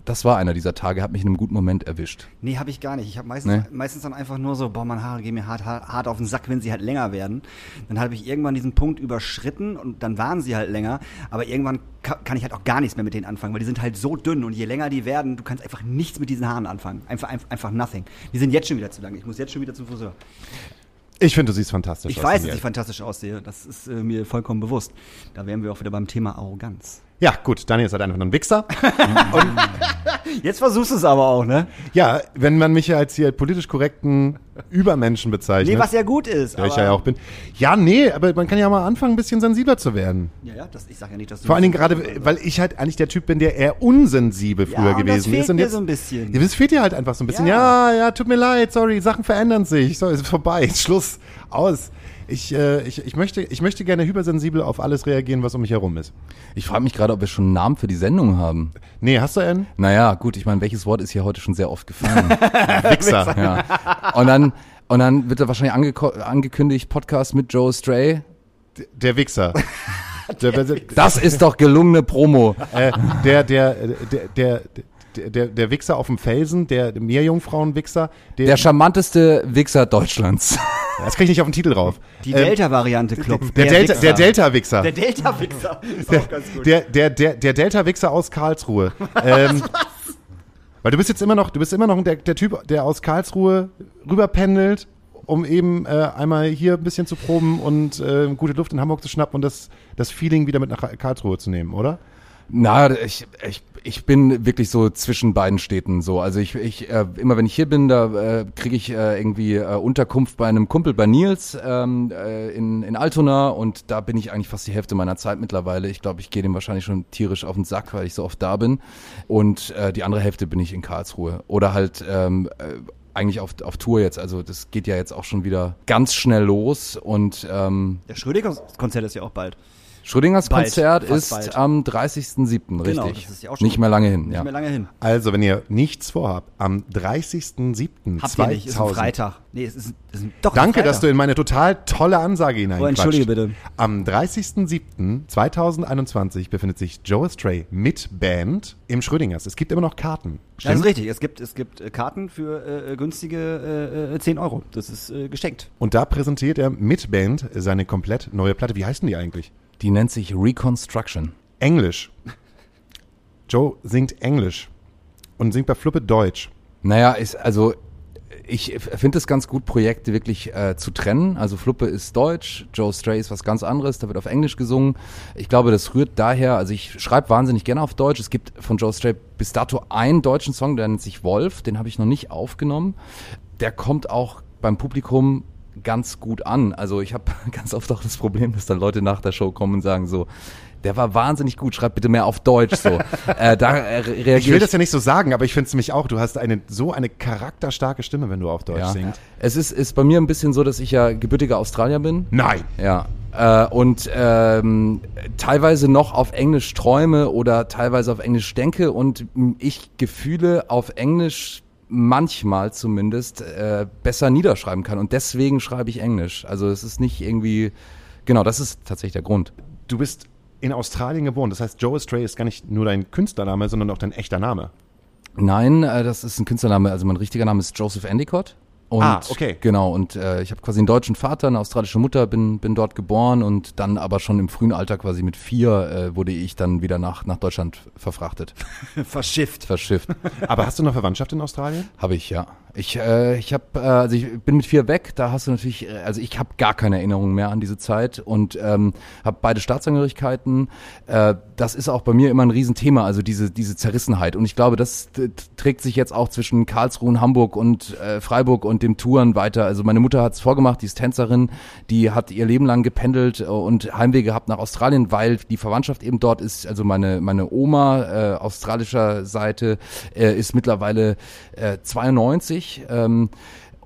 Das war einer dieser Tage, hat mich in einem guten Moment erwischt. Nee, habe ich gar nicht. Ich habe meistens, Nee. meistens dann einfach nur so, boah, meine Haare gehen mir hart, hart, hart auf den Sack, wenn sie halt länger werden. Dann habe ich irgendwann diesen Punkt überschritten und dann waren sie halt länger. Aber irgendwann ka kann ich halt auch gar nichts mehr mit denen anfangen, weil die sind halt so dünn und je länger die werden, du kannst einfach nichts mit diesen Haaren anfangen. Einfach, einfach, einfach nothing. Die sind jetzt schon wieder zu lang. Ich muss jetzt schon wieder zum Friseur. Ich finde, du siehst fantastisch Ich aus. weiß, dass ich fantastisch aussehe. Das ist äh, mir vollkommen bewusst. Da wären wir auch wieder beim Thema Arroganz. Ja, gut, Daniel ist halt einfach nur ein Wichser. Jetzt versuchst du es aber auch, ne? ja, wenn man mich ja als hier politisch korrekten Übermenschen bezeichnet. Nee, was ja gut ist. der ich ja auch bin. Ja, nee, aber man kann ja mal anfangen, ein bisschen sensibler zu werden. Ja, ja, das, ich sag ja nicht, dass du. Vor allen Dingen gerade, weil ich halt eigentlich der Typ bin, der eher unsensibel Ja, früher und das gewesen fehlt ist. Und mir jetzt, so ein bisschen. Ja, das fehlt dir halt einfach so ein bisschen. Ja. Ja, ja, tut mir leid, sorry, Sachen verändern sich. So, ist vorbei, Schluss, aus. Ich, äh, ich, ich, möchte, ich möchte gerne hypersensibel auf alles reagieren, was um mich herum ist. Ich frage mich gerade, ob wir schon einen Namen für die Sendung haben. Nee, hast du einen? Naja, gut, ich meine, welches Wort ist hier heute schon sehr oft gefallen? Wichser. ja. Und dann, Und dann wird da wahrscheinlich angeko- angekündigt, Podcast mit Joe Stray. Der Wichser. der, der, Das ist doch gelungene Promo. äh, der, der, der, der, der, der, der Wichser auf dem Felsen, der Meerjungfrauen-Wichser, der, Der charmanteste Wichser Deutschlands. das krieg ich nicht auf den Titel drauf. Die Ähm, Delta-Variante klopft. Der, Delta, der Delta-Wichser. Der Delta-Wichser. Ist auch ganz gut. Der, der, der, der Delta-Wichser aus Karlsruhe. Ähm, weil du bist jetzt immer noch, du bist immer noch der, der Typ, der aus Karlsruhe rüberpendelt, um eben äh, einmal hier ein bisschen zu proben und äh, gute Luft in Hamburg zu schnappen und das, das Feeling wieder mit nach Karlsruhe zu nehmen, oder? Na, ich, ich, ich bin wirklich so zwischen beiden Städten so. Also ich, ich äh, immer wenn ich hier bin, da äh, kriege ich äh, irgendwie äh, Unterkunft bei einem Kumpel bei Nils ähm, äh, in, in Altona und da bin ich eigentlich fast die Hälfte meiner Zeit mittlerweile. Ich glaube, ich gehe dem wahrscheinlich schon tierisch auf den Sack, weil ich so oft da bin. Und äh, die andere Hälfte bin ich in Karlsruhe. Oder halt ähm, äh, eigentlich auf, auf Tour jetzt. Also das geht ja jetzt auch schon wieder ganz schnell los und ähm, Der Schrödinger-Konzert ist ja auch bald. Schrödingers Bald, Konzert ist bald. am 30.07. Genau, richtig. das ist ja auch schon Nicht mehr lange hin, Nicht ja. mehr lange hin. Also, wenn ihr nichts vorhabt, am 30.07.2000. Habt ihr nicht, ist ein Freitag. Nee, es ist, es ist ein, doch, Danke, dass du in meine total tolle Ansage hineinquatscht. Oh, entschuldige bitte. Am 30.07.2021 befindet sich Joe Stray mit Band im Schrödingers. Es gibt immer noch Karten. Das ist richtig. Es gibt, es gibt äh, Karten für äh, günstige äh, äh, 10 Euro. Das ist äh, geschenkt. Und da präsentiert er mit Band seine komplett neue Platte. Wie heißen die eigentlich? Die nennt sich Reconstruction. Englisch. Joe singt Englisch und singt bei Fluppe Deutsch. Naja, ist, also ich finde es ganz gut, Projekte wirklich äh, zu trennen. Also Fluppe ist Deutsch, Joe Stray ist was ganz anderes, da wird auf Englisch gesungen. Ich glaube, das rührt daher, also ich schreibe wahnsinnig gerne auf Deutsch. Es gibt von Joe Stray bis dato einen deutschen Song, der nennt sich Wolf, den habe ich noch nicht aufgenommen. Der kommt auch beim Publikum ganz gut an. Also ich habe ganz oft auch das Problem, dass dann Leute nach der Show kommen und sagen so, der war wahnsinnig gut, schreib bitte mehr auf Deutsch so. äh, da äh, reagiere Ich will das ja nicht so sagen, aber ich finde es nämlich auch, du hast eine so eine charakterstarke Stimme, wenn du auf Deutsch Ja. singst. Es ist, ist bei mir ein bisschen so, dass ich ja gebürtiger Australier bin. Nein. Ja. Äh, und ähm, teilweise noch auf Englisch träume oder teilweise auf Englisch denke und ich Gefühle auf Englisch manchmal zumindest äh, besser niederschreiben kann. Und deswegen schreibe ich Englisch. Also es ist nicht irgendwie, genau, das ist tatsächlich der Grund. Du bist in Australien geboren. Das heißt, Joe Stray ist gar nicht nur dein Künstlername, sondern auch dein echter Name. Nein, äh, das ist ein Künstlername. Also mein richtiger Name ist Joseph Endicott. Und, Ah, okay. Genau, und äh, ich habe quasi einen deutschen Vater, eine australische Mutter, bin, bin dort geboren und dann aber schon im frühen Alter, quasi mit vier, äh, wurde ich dann wieder nach, nach Deutschland verfrachtet, Verschifft. verschifft. Aber hast du noch Verwandtschaft in Australien? Habe ich, ja. Ich, äh, ich habe, äh, also ich bin mit vier weg, da hast du natürlich, äh, also ich habe gar keine Erinnerung mehr an diese Zeit und ähm, habe beide Staatsangehörigkeiten. Äh, das ist auch bei mir immer ein Riesenthema, also diese, diese Zerrissenheit. Und ich glaube, das trägt sich jetzt auch zwischen Karlsruhe und Hamburg und äh, Freiburg und dem Touren weiter. Also meine Mutter hat es vorgemacht, die ist Tänzerin, die hat ihr Leben lang gependelt äh, und Heimweh gehabt nach Australien, weil die Verwandtschaft eben dort ist. Also meine, meine Oma äh, australischer Seite äh, ist mittlerweile äh, 92. Ähm,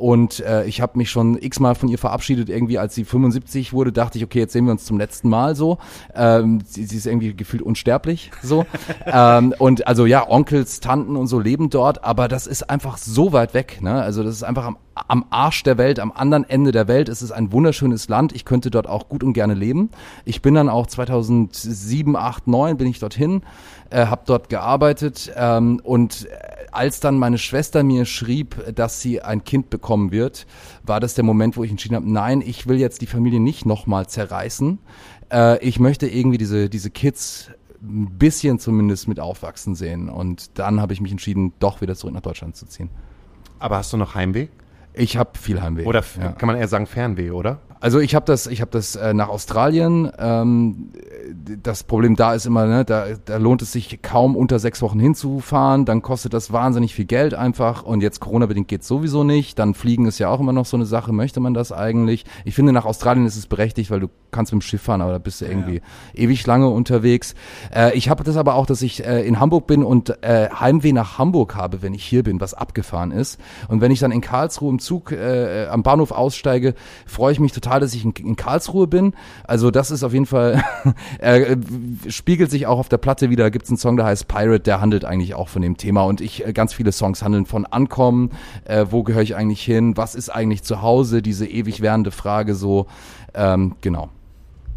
und äh, ich habe mich schon x-mal von ihr verabschiedet. Irgendwie als sie 75 wurde, dachte ich, okay, jetzt sehen wir uns zum letzten Mal so. Ähm, sie, sie ist irgendwie gefühlt unsterblich so. ähm, und also ja, Onkels, Tanten und so leben dort, aber das ist einfach so weit weg. Ne? Also das ist einfach am, am Arsch der Welt, am anderen Ende der Welt. Es ist ein wunderschönes Land. Ich könnte dort auch gut und gerne leben. Ich bin dann auch 2007, 8, 9 bin ich dorthin, äh, habe dort gearbeitet ähm, und als dann meine Schwester mir schrieb, dass sie ein Kind bekommen wird, war das der Moment, wo ich entschieden habe, nein, ich will jetzt die Familie nicht nochmal zerreißen. Äh, ich möchte irgendwie diese, diese Kids ein bisschen zumindest mit aufwachsen sehen. Und dann habe ich mich entschieden, doch wieder zurück nach Deutschland zu ziehen. Aber hast du noch Heimweh? Ich habe viel Heimweh. Oder ja. kann man eher sagen Fernweh, oder? Also ich habe das, ich habe das äh, nach Australien. Ähm, das Problem da ist immer, ne, da, da lohnt es sich kaum unter sechs Wochen hinzufahren. Dann kostet das wahnsinnig viel Geld einfach. Und jetzt Corona-bedingt geht's sowieso nicht. Dann fliegen ist ja auch immer noch so eine Sache. Möchte man das eigentlich? Ich finde, nach Australien ist es berechtigt, weil du kannst mit dem Schiff fahren, aber da bist du irgendwie ewig lange unterwegs. Äh, ich habe das aber auch, dass ich äh, in Hamburg bin und äh, Heimweh nach Hamburg habe, wenn ich hier bin, was abgefahren ist. Und wenn ich dann in Karlsruhe im Zug äh, am Bahnhof aussteige, freue ich mich total total, dass ich in, in Karlsruhe bin. Also das ist auf jeden Fall, äh, spiegelt sich auch auf der Platte wieder. Da gibt's einen Song, der heißt Pirate, der handelt eigentlich auch von dem Thema. Und ich, äh, ganz viele Songs handeln von Ankommen, äh, wo gehöre ich eigentlich hin, was ist eigentlich zu Hause, diese ewig währende Frage so. Ähm, genau.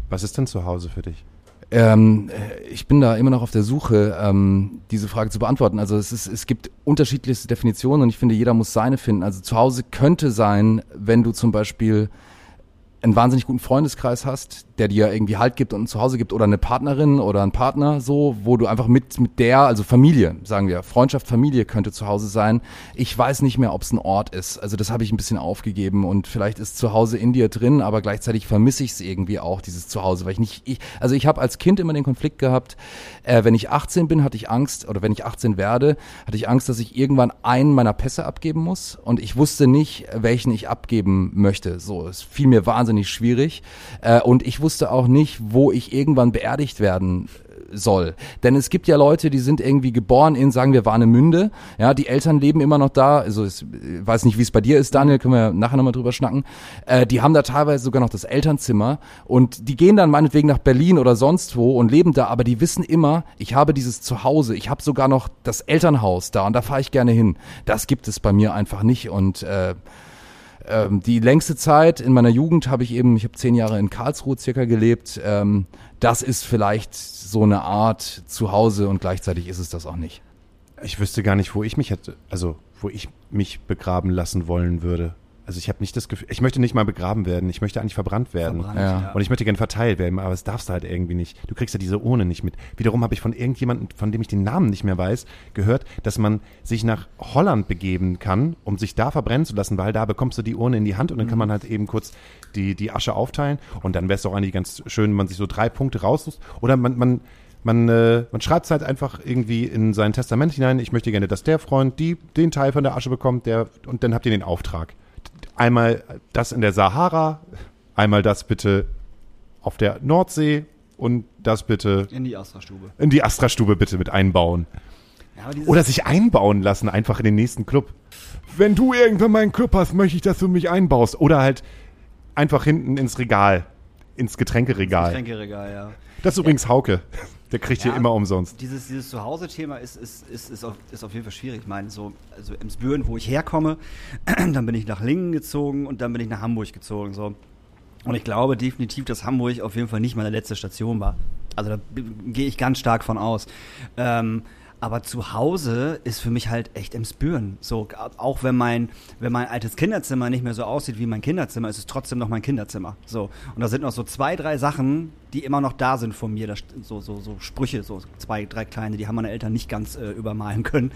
Was ist denn zu Hause für dich? Ähm, ich bin da immer noch auf der Suche, ähm, diese Frage zu beantworten. Also es, ist, es gibt unterschiedlichste Definitionen und ich finde, jeder muss seine finden. Also zu Hause könnte sein, wenn du zum Beispiel einen wahnsinnig guten Freundeskreis hast, der dir irgendwie Halt gibt und ein Zuhause gibt oder eine Partnerin oder ein Partner so, wo du einfach mit mit der, also Familie, sagen wir, Freundschaft, Familie könnte zu Hause sein. Ich weiß nicht mehr, ob es ein Ort ist. Also das habe ich ein bisschen aufgegeben und vielleicht ist zu Hause in dir drin, aber gleichzeitig vermisse ich es irgendwie auch dieses Zuhause, weil ich nicht ich also ich habe als Kind immer den Konflikt gehabt, äh, wenn ich 18 bin, hatte ich Angst oder wenn ich 18 werde, hatte ich Angst, dass ich irgendwann einen meiner Pässe abgeben muss und ich wusste nicht, welchen ich abgeben möchte. So, es fiel mir wahnsinnig schwierig äh, und ich wusste auch nicht, wo ich irgendwann beerdigt werden soll. Denn es gibt ja Leute, die sind irgendwie geboren in, sagen wir, Warnemünde. Ja, die Eltern leben immer noch da. Also ich weiß nicht, wie es bei dir ist, Daniel, können wir nachher nochmal drüber schnacken. Äh, die haben da teilweise sogar noch das Elternzimmer und die gehen dann meinetwegen nach Berlin oder sonst wo und leben da, aber die wissen immer, ich habe dieses Zuhause, ich habe sogar noch das Elternhaus da und da fahre ich gerne hin. Das gibt es bei mir einfach nicht und äh, ähm, die längste Zeit in meiner Jugend habe ich eben, ich habe zehn Jahre in Karlsruhe circa gelebt. Ähm, das ist vielleicht so eine Art Zuhause und gleichzeitig ist es das auch nicht. Ich wüsste gar nicht, wo ich mich hätte, also wo ich mich begraben lassen wollen würde. Also ich habe nicht das Gefühl, ich möchte nicht mal begraben werden, ich möchte eigentlich verbrannt werden. Verbrannt, Ja. Und ich möchte gerne verteilt werden, aber das darfst du halt irgendwie nicht. Du kriegst ja diese Urne nicht mit. Wiederum habe ich von irgendjemandem, von dem ich den Namen nicht mehr weiß, gehört, dass man sich nach Holland begeben kann, um sich da verbrennen zu lassen, weil da bekommst du die Urne in die Hand und dann kann man halt eben kurz die, die Asche aufteilen und dann wäre es auch eigentlich ganz schön, wenn man sich so drei Punkte raussucht. Oder man, man, man, äh, man schreibt es halt einfach irgendwie in sein Testament hinein, ich möchte gerne, dass der Freund die, den Teil von der Asche bekommt, der, und dann habt ihr den Auftrag. Einmal das in der Sahara, einmal das bitte auf der Nordsee und das bitte In die Astra-Stube. in die Astra-Stube bitte mit einbauen. Ja, Oder sich einbauen lassen, einfach in den nächsten Club. Wenn du irgendwann mal einen Club hast, möchte ich, dass du mich einbaust. Oder halt einfach hinten ins Regal, ins Getränkeregal. Getränkeregal, ja. Das ist übrigens Hauke. Der kriegt hier Ja. immer umsonst. Dieses, dieses Zuhause-Thema ist, ist, ist, ist, auf, ist auf jeden Fall schwierig. Ich meine, so, also Emsbüren, wo ich herkomme, dann bin ich nach Lingen gezogen und dann bin ich nach Hamburg gezogen. So. Und ich glaube definitiv, dass Hamburg auf jeden Fall nicht meine letzte Station war. Also da gehe ich ganz stark von aus. Ähm, aber zu Hause ist für mich halt echt Emsbüren. So, g- auch wenn mein, wenn mein altes Kinderzimmer nicht mehr so aussieht wie mein Kinderzimmer, ist es trotzdem noch mein Kinderzimmer. So. Und da sind noch so zwei, drei Sachen, die immer noch da sind von mir. Da, st- so, so, so Sprüche, so zwei, drei kleine, die haben meine Eltern nicht ganz äh, übermalen können.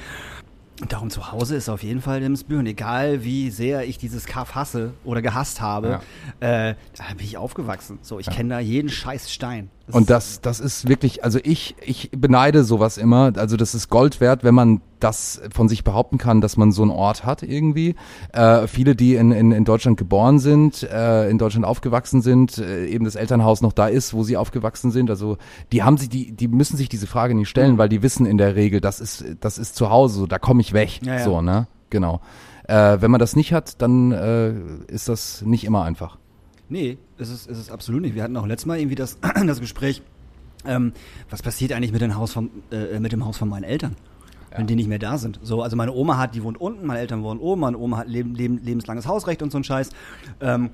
Und darum zu Hause ist auf jeden Fall Emsbüren. Egal wie sehr ich dieses Kaff hasse oder gehasst habe, äh, da bin ich aufgewachsen. So, ich kenne da jeden scheiß Stein. Und das, das ist wirklich, also ich, ich beneide sowas immer. Also das ist Gold wert, wenn man das von sich behaupten kann, dass man so einen Ort hat irgendwie. Äh, viele, die in, in, in Deutschland geboren sind, äh, in Deutschland aufgewachsen sind, äh, eben das Elternhaus noch da ist, wo sie aufgewachsen sind. Also die haben sich, die, die müssen sich diese Frage nicht stellen, weil die wissen in der Regel, das ist, das ist zu Hause, so, da komme ich weg. Ja, ja. So, ne? Genau. Äh, wenn man das nicht hat, dann äh, ist das nicht immer einfach. Nee, ist es, ist es absolut nicht. Wir hatten auch letztes Mal irgendwie das, das Gespräch, ähm, was passiert eigentlich mit dem Haus von, äh, mit dem Haus von meinen Eltern? Wenn die nicht mehr da sind. So, also meine Oma hat, die wohnt unten, meine Eltern wohnen oben, meine Oma hat leben, leben, lebenslanges Hausrecht und so ein Scheiß. Ähm,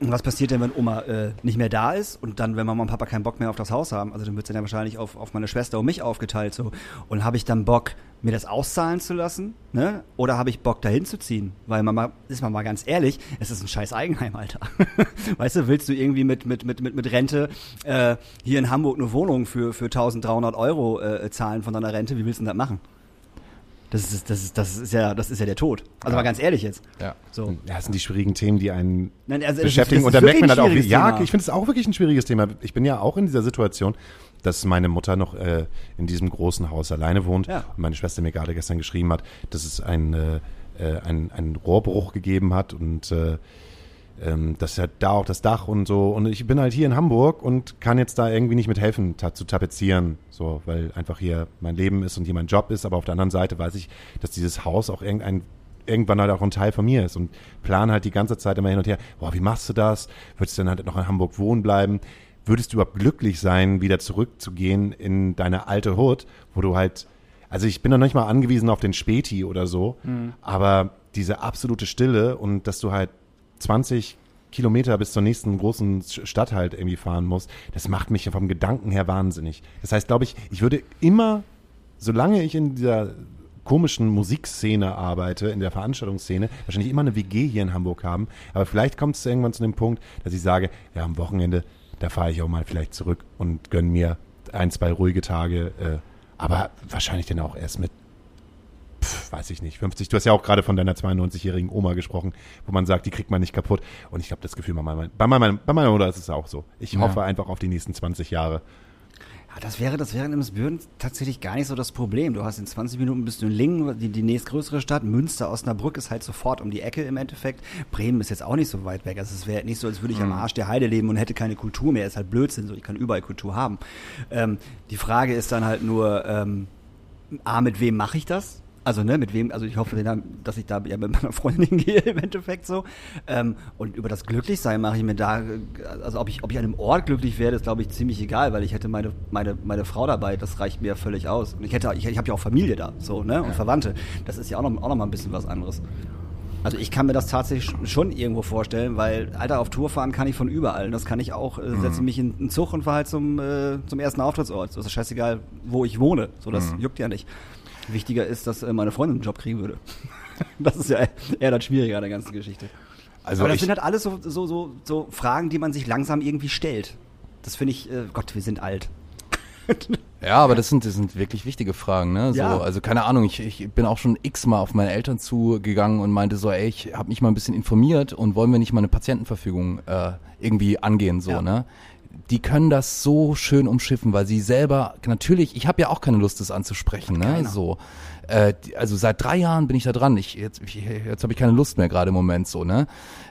was passiert denn, wenn Oma äh, nicht mehr da ist und dann, wenn Mama und Papa keinen Bock mehr auf das Haus haben? Also dann wird es ja wahrscheinlich auf, auf meine Schwester und mich aufgeteilt so. Und habe ich dann Bock, mir das auszahlen zu lassen? Ne? Oder habe ich Bock, dahin zu ziehen? Weil Mama, ist man mal ganz ehrlich, es ist ein scheiß Eigenheim, Alter. weißt du, willst du irgendwie mit, mit, mit, mit, mit Rente äh, hier in Hamburg eine Wohnung für, für 1300 Euro äh, zahlen von deiner Rente? Wie willst du denn das machen? Das ist, das ist, das ist ja, das ist ja der Tod. Also mal ganz ehrlich jetzt. Ja. So. Ja, das sind die schwierigen Themen, die einen Nein, also beschäftigen. Und dann merkt man halt ein auch, wie, ja, ich finde es auch wirklich ein schwieriges Thema. Ich bin ja auch in dieser Situation, dass meine Mutter noch äh, in diesem großen Haus alleine wohnt Ja. und meine Schwester mir gerade gestern geschrieben hat, dass es ein, äh, äh, ein, einen Rohrbruch gegeben hat und äh, ähm, dass halt da auch das Dach und so. Und ich bin halt hier in Hamburg und kann jetzt da irgendwie nicht mithelfen, ta zu tapezieren, so, weil einfach hier mein Leben ist und hier mein Job ist. Aber auf der anderen Seite weiß ich, dass dieses Haus auch irgendein irgendwann halt auch ein Teil von mir ist und plan halt die ganze Zeit immer hin und her, boah, wie machst du das? Würdest du dann halt noch in Hamburg wohnen bleiben? Würdest du überhaupt glücklich sein, wieder zurückzugehen in deine alte Hut, wo du halt, also ich bin noch nicht mal angewiesen auf den Späti oder so, aber diese absolute Stille und dass du halt 20 Kilometer bis zur nächsten großen Stadt halt irgendwie fahren musst, das macht mich vom Gedanken her wahnsinnig. Das heißt, glaube ich, ich würde immer, solange ich in dieser komischen Musikszene arbeite, in der Veranstaltungsszene, wahrscheinlich immer eine WG hier in Hamburg haben. Aber vielleicht kommt es irgendwann zu dem Punkt, dass ich sage, ja, am Wochenende, da fahre ich auch mal vielleicht zurück und gönne mir ein, zwei ruhige Tage. Äh, aber wahrscheinlich dann auch erst mit, pf, weiß ich nicht, 50. Du hast ja auch gerade von deiner 92-jährigen Oma gesprochen, wo man sagt, die kriegt man nicht kaputt. Und ich habe das Gefühl, bei meiner, bei, meiner, bei meiner Mutter ist es auch so. Ich Ja. hoffe einfach auf die nächsten 20 Jahre. Ja, das wäre, das wäre in Emsbüren tatsächlich gar nicht so das Problem. Du hast in 20 Minuten bist du in Lingen, die, die nächstgrößere Stadt. Münster, Osnabrück ist halt sofort um die Ecke im Endeffekt. Bremen ist jetzt auch nicht so weit weg. Also es wäre nicht so, als würde ich am Arsch der Heide leben und hätte keine Kultur mehr. Ist halt Blödsinn, so ich kann überall Kultur haben. Ähm, die Frage ist dann halt nur, ähm, A, mit wem mache ich das? Also, ne, mit wem, also ich hoffe, dass ich da ja mit meiner Freundin hingehe im Endeffekt so. Ähm, und über das Glücklichsein mache ich mir da, also ob ich, ob ich an einem Ort glücklich werde, ist glaube ich ziemlich egal, weil ich hätte meine, meine, meine Frau dabei, das reicht mir ja völlig aus. Und ich hätte, ich, ich habe ja auch Familie da, so, ne, und Verwandte. Das ist ja auch noch, auch noch mal ein bisschen was anderes. Also ich kann mir das tatsächlich schon irgendwo vorstellen, weil, Alter, auf Tour fahren kann ich von überall. Und das kann ich auch, äh, setze mich in einen Zug und fahre halt zum, äh, zum ersten Auftrittsort. So ist es scheißegal, wo ich wohne. So, das juckt ja nicht. Wichtiger ist, dass äh, meine Freundin einen Job kriegen würde. das ist ja eher das Schwierige an der ganzen Geschichte. Also Aber das sind halt alles so, so, so, so Fragen, die man sich langsam irgendwie stellt. Das finde ich, äh, Gott, wir sind alt. Ja, aber das sind, das sind wirklich wichtige Fragen, ne? So, Ja. Also keine Ahnung, ich, ich bin auch schon x-mal auf meine Eltern zugegangen und meinte so, ey, ich habe mich mal ein bisschen informiert und wollen wir nicht mal eine Patientenverfügung äh, irgendwie angehen, so, Ja. ne? Die können das so schön umschiffen, weil sie selber, natürlich, ich habe ja auch keine Lust, das anzusprechen, ne? keiner. So. Äh, also seit drei Jahren bin ich da dran. Ich, jetzt ich, jetzt habe ich keine Lust mehr gerade im Moment so, ne?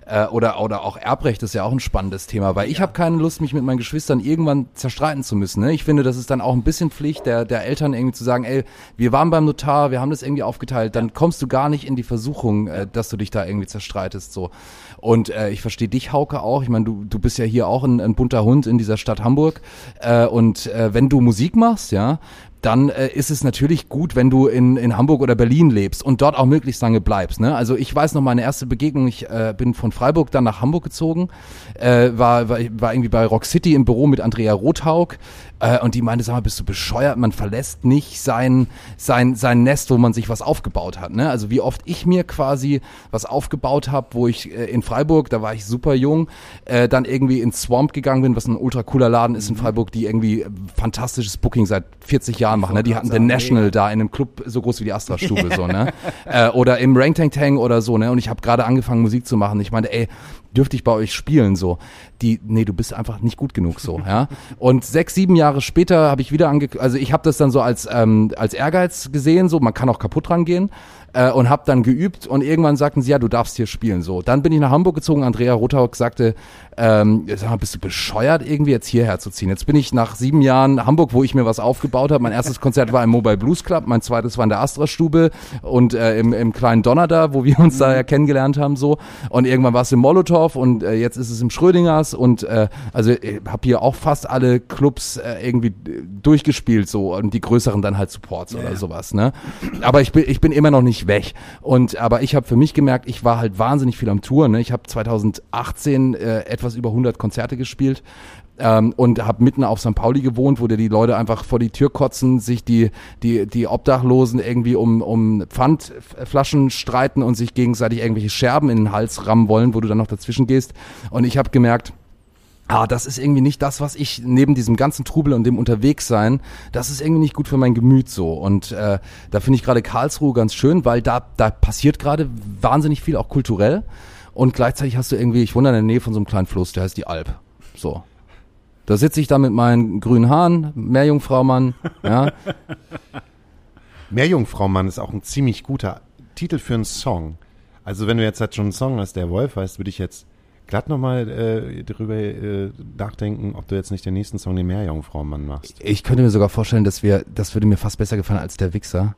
Äh, oder, oder auch Erbrecht ist ja auch ein spannendes Thema, weil ich habe keine Lust, mich mit meinen Geschwistern irgendwann zerstreiten zu müssen. Ne? Ich finde, das ist dann auch ein bisschen Pflicht der, der Eltern irgendwie zu sagen, ey, wir waren beim Notar, wir haben das irgendwie aufgeteilt, dann kommst du gar nicht in die Versuchung, äh, dass du dich da irgendwie zerstreitest. so. Und äh, ich verstehe dich, Hauke, auch. Ich meine, du, du bist ja hier auch ein, ein bunter Hund in dieser Stadt Hamburg. Äh, und äh, wenn du Musik machst, ja, dann äh, ist es natürlich gut, wenn du in, in Hamburg oder Berlin lebst und dort auch möglichst lange bleibst. Ne? Also ich weiß noch meine erste Begegnung, ich äh, bin von Freiburg dann nach Hamburg gezogen, äh, war, war, war irgendwie bei Rock City im Büro mit Andrea Rothaug äh, und die meinte, sag mal, bist du bescheuert, man verlässt nicht sein, sein, sein Nest, wo man sich was aufgebaut hat. Ne? Also wie oft ich mir quasi was aufgebaut habe, wo ich äh, in Freiburg, da war ich super jung, äh, dann irgendwie ins Swamp gegangen bin, was ein ultra cooler Laden ist in Freiburg, die irgendwie äh, fantastisches Booking seit 40 Jahren machen. Ne? Die hatten den National da in einem Club so groß wie die Astra-Stube so, ne? Äh, oder im Rank Tank Tang oder so, ne? Und ich habe gerade angefangen Musik zu machen. Ich meinte, ey, dürfte ich bei euch spielen so? Die, nee, du bist einfach nicht gut genug so, ja? Und sechs, sieben Jahre später habe ich wieder ange, also ich habe das dann so als ähm, als Ehrgeiz gesehen, so man kann auch kaputt rangehen äh, und habe dann geübt und irgendwann sagten sie, ja, du darfst hier spielen. So, dann bin ich nach Hamburg gezogen. Andrea Rothaug sagte, ähm, sag mal, bist du bescheuert, irgendwie jetzt hierher zu ziehen? Jetzt bin ich nach sieben Jahren Hamburg, wo ich mir was aufgebaut habe. Mein erstes Konzert war im Mobile Blues Club, mein zweites war in der Astra-Stube und äh, im, im kleinen Donner da, wo wir uns da ja kennengelernt haben so. Und irgendwann war es im Molotow und äh, jetzt ist es im Schrödingers und äh, also ich habe hier auch fast alle Clubs äh, irgendwie äh, durchgespielt so und die größeren dann halt Supports oder sowas, ne? Aber ich bin ich bin immer noch nicht weg und aber ich habe für mich gemerkt, ich war halt wahnsinnig viel am Tour, ne? Ich habe 2018 äh, etwas über 100 Konzerte gespielt ähm, und habe mitten auf St. Pauli gewohnt, wo dir die Leute einfach vor die Tür kotzen, sich die die die Obdachlosen irgendwie um um Pfandflaschen streiten und sich gegenseitig irgendwelche Scherben in den Hals rammen wollen, wo du dann noch dazwischen gehst und ich habe gemerkt, Ah, das ist irgendwie nicht das, was ich neben diesem ganzen Trubel und dem Unterwegssein, das ist irgendwie nicht gut für mein Gemüt so. Und äh, da finde ich gerade Karlsruhe ganz schön, weil da, da passiert gerade wahnsinnig viel, auch kulturell. Und gleichzeitig hast du irgendwie, ich wohne in der Nähe von so einem kleinen Fluss, der heißt die Alp. So. Da sitze ich da mit meinen grünen Haaren, Meerjungfraumann, ja. Meerjungfraumann ist auch ein ziemlich guter Titel für einen Song. Also wenn du jetzt halt schon einen Song hast, der Wolf heißt, würde ich jetzt glatt nochmal äh, darüber äh, nachdenken, ob du jetzt nicht den nächsten Song den Meerjungfrau-Mann machst. Ich könnte mir sogar vorstellen, dass wir, das würde mir fast besser gefallen als der Wichser.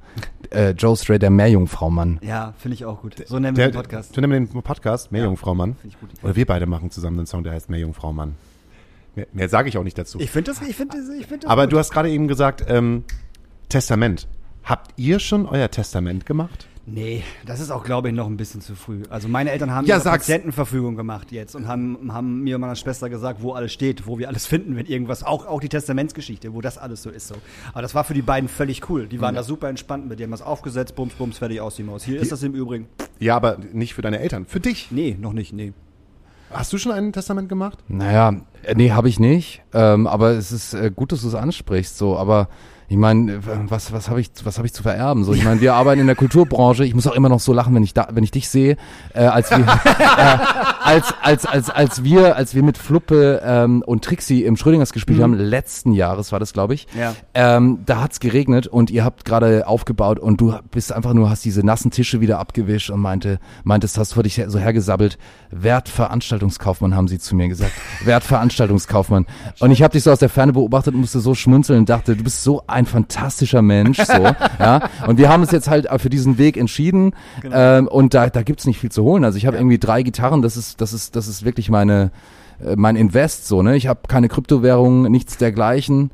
Äh, Joe Stray, der Meerjungfrau-Mann. Ja, finde ich auch gut. So nennen wir Der, den Podcast. Du nimmst den Podcast, Meerjungfrau-Mann. Finde ich gut. Oder wir beide machen zusammen einen Song, der heißt Meerjungfrau-Mann. Mehr, mehr sage ich auch nicht dazu. Ich finde das, ich finde das, ich finde das Aber gut. du hast gerade eben gesagt, ähm, Testament. Habt ihr schon euer Testament gemacht? Nee, das ist auch, glaube ich, noch ein bisschen zu früh. Also meine Eltern haben Ja, ihre sag's. Patientenverfügung gemacht jetzt und haben, haben mir und meiner Schwester gesagt, wo alles steht, wo wir alles finden, wenn irgendwas, auch, auch die Testamentsgeschichte, wo das alles so ist. So. Aber das war für die beiden völlig cool. Die waren da super entspannt mit, die haben das aufgesetzt, bums, bums, fertig aus die Maus. Hier ist das im Übrigen. Ja, aber nicht für deine Eltern. Für dich. Nee, noch nicht, nee. Hast du schon ein Testament gemacht? Naja, äh, nee, habe ich nicht. Ähm, aber es ist äh, gut, dass du es ansprichst. So, aber ich meine, was was habe ich was habe ich zu vererben? So, ich meine, wir arbeiten in der Kulturbranche. Ich muss auch immer noch so lachen, wenn ich da, wenn ich dich sehe, äh, als wir äh, als als als als wir als wir mit Fluppe ähm, und Trixie im Schrödingers gespielt haben letzten Jahres war das, glaube ich. Ja. Ähm, da hat's geregnet und ihr habt gerade aufgebaut und du bist einfach nur hast diese nassen Tische wieder abgewischt und meinte meintest, hast vor dich so hergesabbelt. Wertveranstaltungskaufmann haben sie zu mir gesagt. Wertveranstaltungskaufmann. Und ich habe dich so aus der Ferne beobachtet und musste so schmunzeln und dachte, du bist so ein fantastischer Mensch, so, ja. Und wir haben uns jetzt halt für diesen Weg entschieden ähm, und da da gibt's nicht viel zu holen. Also ich habe irgendwie drei Gitarren. Das ist das ist das ist wirklich meine äh, mein Invest so, ne? Ich habe keine Kryptowährung, nichts dergleichen.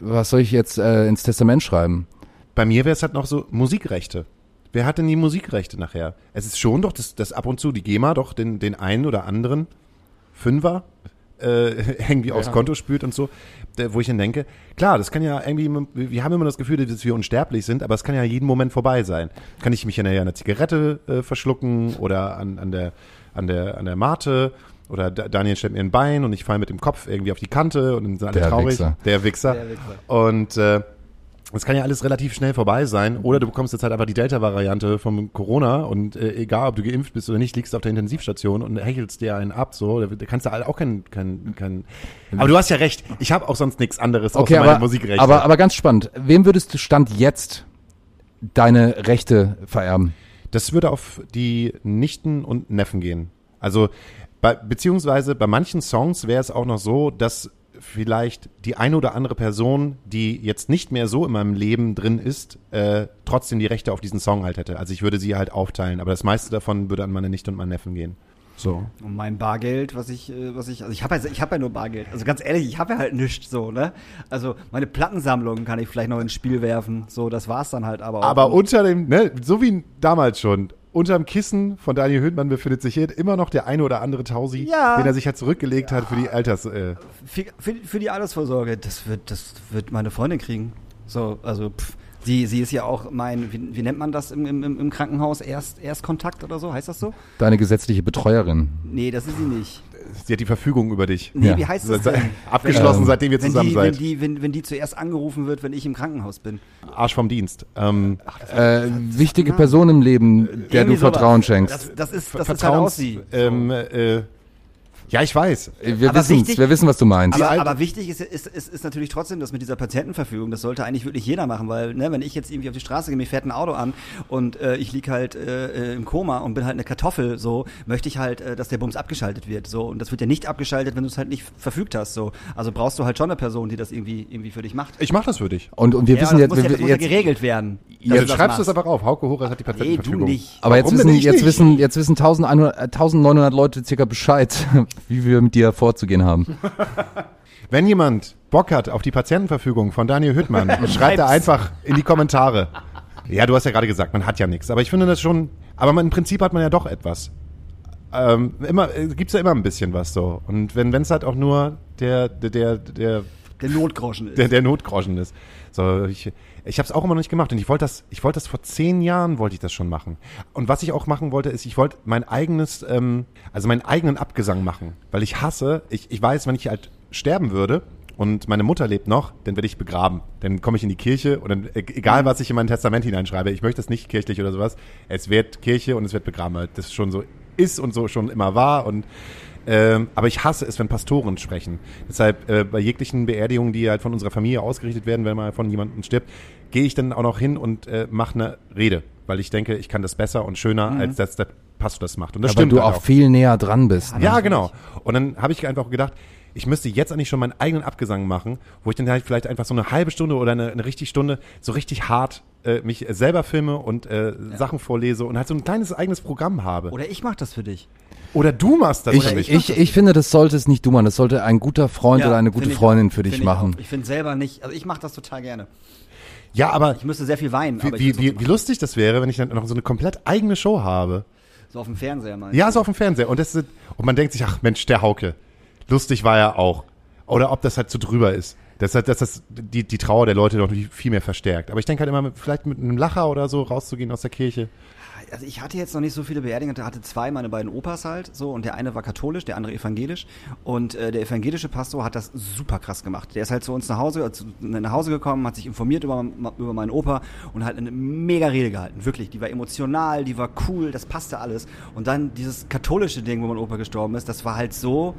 Was soll ich jetzt äh, ins Testament schreiben? Bei mir wäre es halt noch so Musikrechte. Wer hat denn die Musikrechte nachher? Es ist schon doch, dass, dass ab und zu die GEMA doch den, den einen oder anderen Fünfer äh, irgendwie aufs Konto spült und so, wo ich dann denke, klar, das kann ja irgendwie, wir haben immer das Gefühl, dass wir unsterblich sind, aber es kann ja jeden Moment vorbei sein. Kann ich mich ja an der Zigarette äh, verschlucken oder an, an, der, an, der, an der Mate oder Da- Daniel stellt mir ein Bein und ich falle mit dem Kopf irgendwie auf die Kante und dann sind alle Der traurig. Wichser. Der Wichser. Der Wichser. Und äh, es kann ja alles relativ schnell vorbei sein. Oder du bekommst jetzt halt einfach die Delta-Variante vom Corona und äh, egal, ob du geimpft bist oder nicht, liegst auf der Intensivstation und hechelst dir einen ab. So, da, kannst du halt auch kein, kein, kein. Aber du hast ja recht. Ich habe auch sonst nichts anderes Okay, außer aber, Musikrechte. aber, aber ganz spannend. Wem würdest du Stand jetzt deine Rechte vererben? Das würde auf die Nichten und Neffen gehen. Also, bei, beziehungsweise bei manchen Songs wäre es auch noch so, dass vielleicht die eine oder andere Person, die jetzt nicht mehr so in meinem Leben drin ist, äh, trotzdem die Rechte auf diesen Song halt hätte. Also ich würde sie halt aufteilen, aber das meiste davon würde an meine Nichte und meinen Neffen gehen. So. Und mein Bargeld, was ich, äh, was ich, also ich habe ja, ich habe ja nur Bargeld. Also ganz ehrlich, ich habe ja halt nichts so, ne? Also meine Plattensammlung kann ich vielleicht noch ins Spiel werfen. So, das war's dann halt aber auch. Aber unter dem, ne, so wie damals schon, unterm Kissen von Daniel Höhnmann befindet sich hier immer noch der eine oder andere Tausi, Ja. den er sich halt zurückgelegt hat für die Alters. Äh, für, für, für die Altersvorsorge, das wird, das wird meine Freundin kriegen. So, also pff, sie, sie ist ja auch mein, wie, wie nennt man das im, im, im Krankenhaus? Erst, Erstkontakt oder so? Heißt das so? Deine gesetzliche Betreuerin. Nee, das ist sie nicht. Sie hat die Verfügung über dich. Nee, Ja. wie heißt das denn? Abgeschlossen, Ähm, seitdem ihr Wenn zusammen die, wenn, seid. die, wenn, wenn die zuerst angerufen wird, wenn ich im Krankenhaus bin. Arsch vom Dienst. Ähm, Äh, wichtige Person im Leben, der Irgendwie du sowas. Vertrauen schenkst. Das, das ist, das ist halt Vertrauens, auch sie. ähm, äh, ja, ich weiß. wir aber wissen wichtig- wir wissen, was du meinst. Aber, aber wichtig ist, ist, ist, ist natürlich trotzdem, dass mit dieser Patientenverfügung, das sollte eigentlich wirklich jeder machen, weil, ne, wenn ich jetzt irgendwie auf die Straße gehe, mir fährt ein Auto an und äh, ich lieg halt äh, äh, im Koma und bin halt eine Kartoffel, so, möchte ich halt, äh, dass der Bums abgeschaltet wird, so. Und das wird ja nicht abgeschaltet, wenn du es halt nicht verfügt hast, so. Also brauchst du halt schon eine Person, die das irgendwie, irgendwie für dich macht. Ich mach das für dich. Und, und wir ja, wissen jetzt, muss, ja, wir, das muss ja jetzt geregelt werden. Ja, du du das schreibst das machst. einfach auf. Hauke Horas hat die Nee, Patientenverfügung. du nicht. aber jetzt Warum wissen, denn ich jetzt nicht? wissen, jetzt wissen 1100, äh, 1900 Leute circa Bescheid, wie wir mit dir vorzugehen haben. Wenn jemand Bock hat auf die Patientenverfügung von Daniel Hüttmann, schreibt er einfach in die Kommentare. Ja, du hast ja gerade gesagt, man hat ja nichts. Aber ich finde das schon, aber man, im Prinzip hat man ja doch etwas. Ähm, immer, äh, gibt's ja immer ein bisschen was so. Und wenn es halt auch nur der, der, der, der Der Notgroschen ist. der, der Notgroschen ist. So, ich, ich habe es auch immer noch nicht gemacht und ich wollte das, ich wollte das vor zehn Jahren wollte ich das schon machen. Und was ich auch machen wollte, ist, ich wollte mein eigenes, ähm, also meinen eigenen Abgesang machen, weil ich hasse, ich, ich weiß, wenn ich halt sterben würde und meine Mutter lebt noch, dann werde ich begraben. Dann komme ich in die Kirche und dann, e- egal was ich in mein Testament hineinschreibe, ich möchte das nicht kirchlich oder sowas, es wird Kirche und es wird begraben, weil das schon so ist und so schon immer war und ähm, aber ich hasse es, wenn Pastoren sprechen. Deshalb äh, bei jeglichen Beerdigungen, die halt von unserer Familie ausgerichtet werden, wenn mal von jemandem stirbt, gehe ich dann auch noch hin und äh, mache eine Rede, weil ich denke, ich kann das besser und schöner, als dass das Pastor das macht. Und das Ja, weil stimmt du halt auch viel näher dran bist. ne? Ja, genau. Und dann habe ich einfach gedacht, ich müsste jetzt eigentlich schon meinen eigenen Abgesang machen, wo ich dann halt vielleicht einfach so eine halbe Stunde oder eine, eine richtig Stunde so richtig hart äh, mich selber filme und äh, Sachen vorlese und halt so ein kleines eigenes Programm habe. Oder, Oder ich mach das für dich. du machst das Ich, für mich. ich, ich finde, das sollte es nicht du machen. Das sollte ein guter Freund oder eine gute Freundin auch. für dich machen. Ich, ich finde selber nicht, also ich mache das total gerne. ja, aber Ich müsste sehr viel weinen, wie, wie, wie, wie lustig das wäre, wenn ich dann noch so eine komplett eigene Show habe. so auf dem Fernseher mal. Ja, so auf dem Fernseher. Und, das ist, und man denkt sich, ach Mensch, der Hauke. Lustig war er auch. Oder ob das halt zu drüber ist. Das hat, dass das die, die Trauer der Leute noch viel mehr verstärkt. Aber ich denke halt immer, mit- vielleicht mit einem Lacher oder so rauszugehen aus der Kirche. Also ich hatte jetzt noch nicht so viele Beerdigungen, ich hatte zwei, meine beiden Opas halt, so und der eine war katholisch, der andere evangelisch und äh, der evangelische Pastor hat das super krass gemacht. Der ist halt zu uns nach Hause, zu, nach Hause gekommen, hat sich informiert über, über meinen Opa und hat eine mega Rede gehalten, wirklich. Die war emotional, die war cool, das passte alles. Und dann dieses katholische Ding, wo mein Opa gestorben ist, das war halt so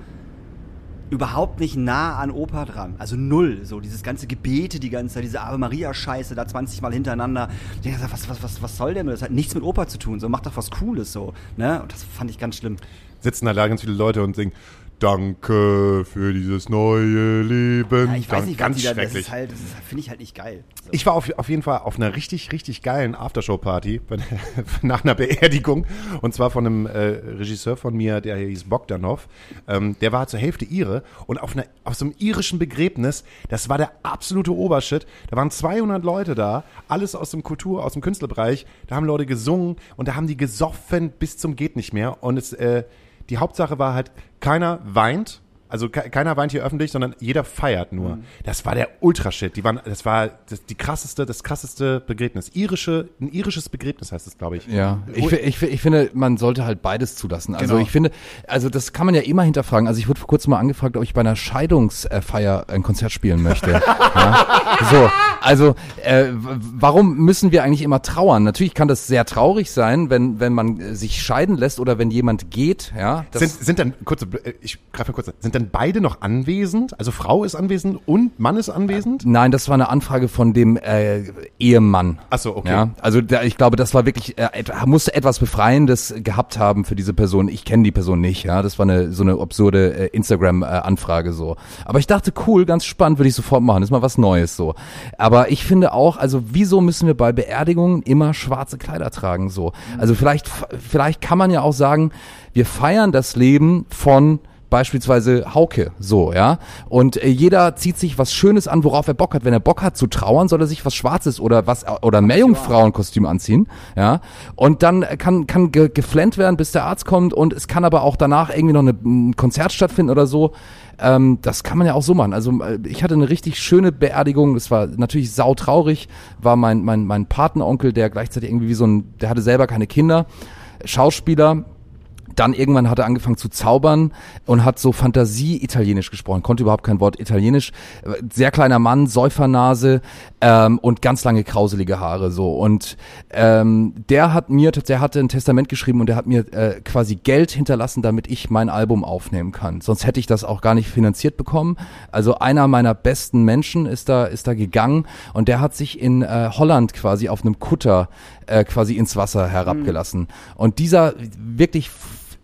überhaupt nicht nah an Opa dran. Also null. So dieses ganze Gebete, die ganze Zeit, diese Ave Maria Scheiße da 20 Mal hintereinander. Ich denke, was, was, was, was soll denn? Das hat nichts mit Opa zu tun. So, mach doch was Cooles so. Ne? Und das fand ich ganz schlimm. Sitzen da ganz viele Leute und singen, Danke für dieses neue Leben. Ja, ich weiß Dank- nicht, ganz was die da, das schrecklich. ist halt, das finde ich halt nicht geil. So. Ich war auf, auf jeden Fall auf einer richtig, richtig geilen Aftershow-Party nach einer Beerdigung. Und zwar von einem äh, Regisseur von mir, der hieß Bogdanov. Ähm, der war zur Hälfte Ire. Und auf, einer, auf so einem irischen Begräbnis, das war der absolute Obershit. Da waren 200 Leute da, alles aus dem Kultur-, aus dem Künstlerbereich. Da haben Leute gesungen und da haben die gesoffen bis zum geht nicht mehr. Und es, äh, die Hauptsache war halt, keiner weint. Also ke keiner weint hier öffentlich, sondern jeder feiert nur. Mhm. Das war der Ultrashit. Die waren, das war das, die krasseste, das krasseste Begräbnis. Irische, ein irisches Begräbnis heißt es, glaube ich. Ja, ich, ich, ich finde, man sollte halt beides zulassen. Also Genau. ich finde, also das kann man ja immer hinterfragen. Also ich wurde vor kurzem mal angefragt, ob ich bei einer Scheidungsfeier ein Konzert spielen möchte. ja? So, also äh, warum müssen wir eigentlich immer trauern? Natürlich kann das sehr traurig sein, wenn wenn man äh, sich scheiden lässt oder wenn jemand geht. Ja, das, Sind, sind dann, kurze, äh, ich greife mal kurz, sind dann beide noch anwesend? Also Frau ist anwesend und Mann ist anwesend? Nein, das war eine Anfrage von dem äh, Ehemann. Ach so, okay. Ja, also da, ich glaube, das war wirklich, äh, musste etwas Befreiendes gehabt haben für diese Person. Ich kenne die Person nicht, ja. Das war eine so eine absurde äh, Instagram-Anfrage so. Aber ich dachte, cool, ganz spannend, würde ich sofort machen. Das ist mal was Neues so. Aber ich finde auch, also wieso müssen wir bei Beerdigungen immer schwarze Kleider tragen so? Also vielleicht, vielleicht kann man ja auch sagen, wir feiern das Leben von beispielsweise Hauke, so, ja. Und äh, jeder zieht sich was Schönes an, worauf er Bock hat. Wenn er Bock hat zu trauern, soll er sich was Schwarzes oder was oder Meerjungfrauenkostüm anziehen, ja. Und dann kann kann ge geflennt werden, bis der Arzt kommt und es kann aber auch danach irgendwie noch eine, ein Konzert stattfinden oder so. Ähm, das kann man ja auch so machen. Also äh, ich hatte eine richtig schöne Beerdigung. Es war natürlich sautraurig. War mein mein mein Patenonkel, der gleichzeitig irgendwie wie so ein, der hatte selber keine Kinder, Schauspieler dann irgendwann hat er angefangen zu zaubern und hat so Fantasie-Italienisch gesprochen, konnte überhaupt kein Wort Italienisch. Sehr kleiner Mann, Säufernase ähm, und ganz lange krauselige Haare so. Und ähm, der hat mir, der hatte ein Testament geschrieben und der hat mir äh, quasi Geld hinterlassen, damit ich mein Album aufnehmen kann. Sonst hätte ich das auch gar nicht finanziert bekommen. Also einer meiner besten Menschen ist da ist da gegangen und der hat sich in äh, Holland quasi auf einem Kutter äh, quasi ins Wasser herabgelassen. Und dieser wirklich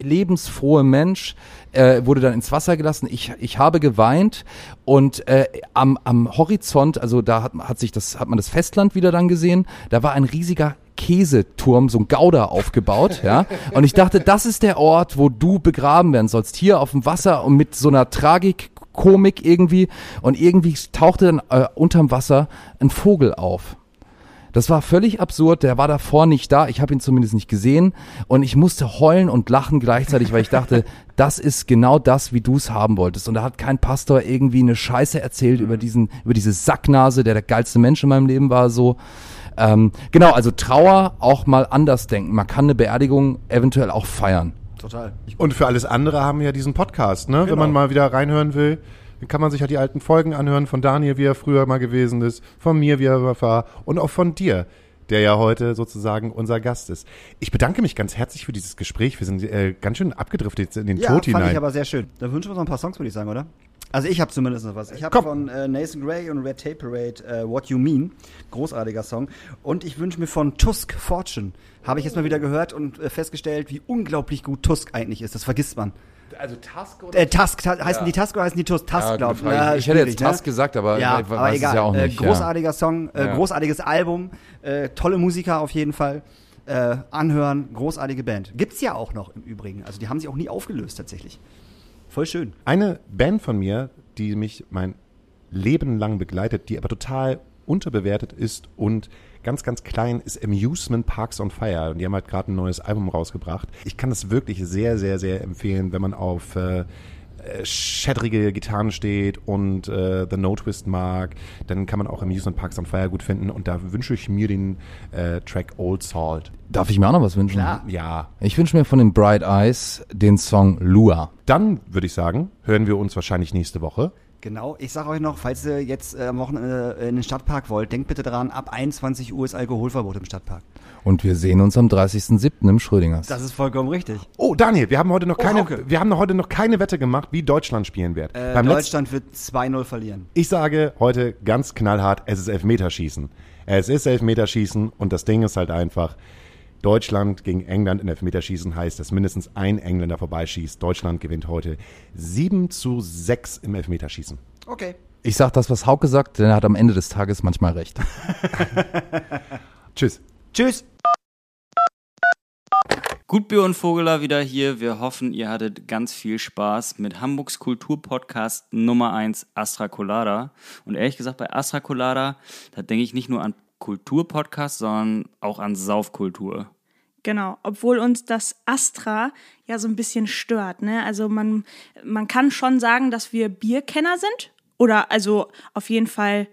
lebensfrohe Mensch äh, wurde dann ins Wasser gelassen. Ich, ich habe geweint und äh, am, am Horizont, also da hat, hat sich das, hat man das Festland wieder dann gesehen, da war ein riesiger Käseturm, so ein Gouda aufgebaut, ja. Und ich dachte, das ist der Ort, wo du begraben werden sollst, hier auf dem Wasser und mit so einer Tragik, Komik irgendwie. Und irgendwie tauchte dann äh, unterm Wasser ein Vogel auf. Das war völlig absurd. Der war davor nicht da. Ich habe ihn zumindest nicht gesehen. Und ich musste heulen und lachen gleichzeitig, weil ich dachte, das ist genau das, wie du es haben wolltest. Und da hat kein Pastor irgendwie eine Scheiße erzählt über diesen, über diese Sacknase, der der geilste Mensch in meinem Leben war, so. Ähm, genau, also Trauer auch mal anders denken. Man kann eine Beerdigung eventuell auch feiern. Total. Und für alles andere haben wir ja diesen Podcast, ne? Wenn Genau. man mal wieder reinhören will, dann kann man sich ja die alten Folgen anhören von Daniel, wie er früher mal gewesen ist, von mir, wie er war und auch von dir, der ja heute sozusagen unser Gast ist. Ich bedanke mich ganz herzlich für dieses Gespräch. Wir sind äh, ganz schön abgedriftet in den ja, Tod fand ich hinein. aber sehr schön. Da wünschen wir uns noch ein paar Songs, würde ich sagen, oder? Also ich habe zumindest noch was. Ich habe von äh, Nathan Gray und Red Tape Parade äh, What You Mean. Großartiger Song. Und ich wünsche mir von Tusk Fortune. Habe ich jetzt mal wieder gehört und äh, festgestellt, wie unglaublich gut Tusk eigentlich ist. Das vergisst man. Also Task oder? Äh, Tusk, ta heißen die Tusk oder heißen die Tusk? Tusk, Ja, glaube gute Frage. Ich hätte jetzt Tusk gesagt, aber ja, ich weiß aber es egal. ja auch nicht, Äh, ja. großartiger Song, äh, Ja. großartiges Album, äh, tolle Musiker auf jeden Fall. Äh, anhören, großartige Band. Gibt's ja auch noch im Übrigen. Also die haben sich auch nie aufgelöst tatsächlich. Voll schön. Eine Band von mir, die mich mein Leben lang begleitet, die aber total unterbewertet ist und ganz, ganz klein, ist Amusement Parks on Fire. Und die haben halt gerade ein neues Album rausgebracht. Ich kann das wirklich sehr, sehr, sehr empfehlen, wenn man auf äh, äh, schädrige Gitarren steht und äh, The No Twist mag, dann kann man auch Amusement Parks on Fire gut finden. Und da wünsche ich mir den äh, Track Old Salt. Darf ich mir auch noch was wünschen? Klar. Ja, Ich wünsche mir von den Bright Eyes den Song Lua. dann würde ich sagen, hören wir uns wahrscheinlich nächste Woche. Genau, ich sage euch noch, falls ihr jetzt äh, am Wochenende äh, in den Stadtpark wollt, denkt bitte dran, ab 21 Uhr ist Alkoholverbot im Stadtpark. Und wir sehen uns am 30.07. im Schrödingers. Das ist vollkommen richtig. Oh, Daniel, wir haben heute noch keine, Hauke. wir haben noch heute noch keine Wette gemacht, wie Deutschland spielen wird. Äh, Deutschland wird 2-0 verlieren. ich sage heute ganz knallhart, es ist Elfmeterschießen. Es ist Elfmeterschießen und das Ding ist halt einfach, Deutschland gegen England in Elfmeterschießen heißt, dass mindestens ein Engländer vorbeischießt. Deutschland gewinnt heute 7 zu 6 im Elfmeterschießen. Okay. Ich sag das, was Hauke sagt, denn er hat am Ende des Tages manchmal recht. Tschüss. Tschüss. Gutbier und Vogeler wieder hier. Wir hoffen, ihr hattet ganz viel Spaß mit Hamburgs Kulturpodcast Nummer 1 Astra Colada. Und ehrlich gesagt, bei Astra Colada, da denke ich nicht nur an Kulturpodcast, sondern auch an Saufkultur. Genau, obwohl uns das Astra ja so ein bisschen stört. Ne? Also man, man kann schon sagen, dass wir Bierkenner sind. Oder also auf jeden Fall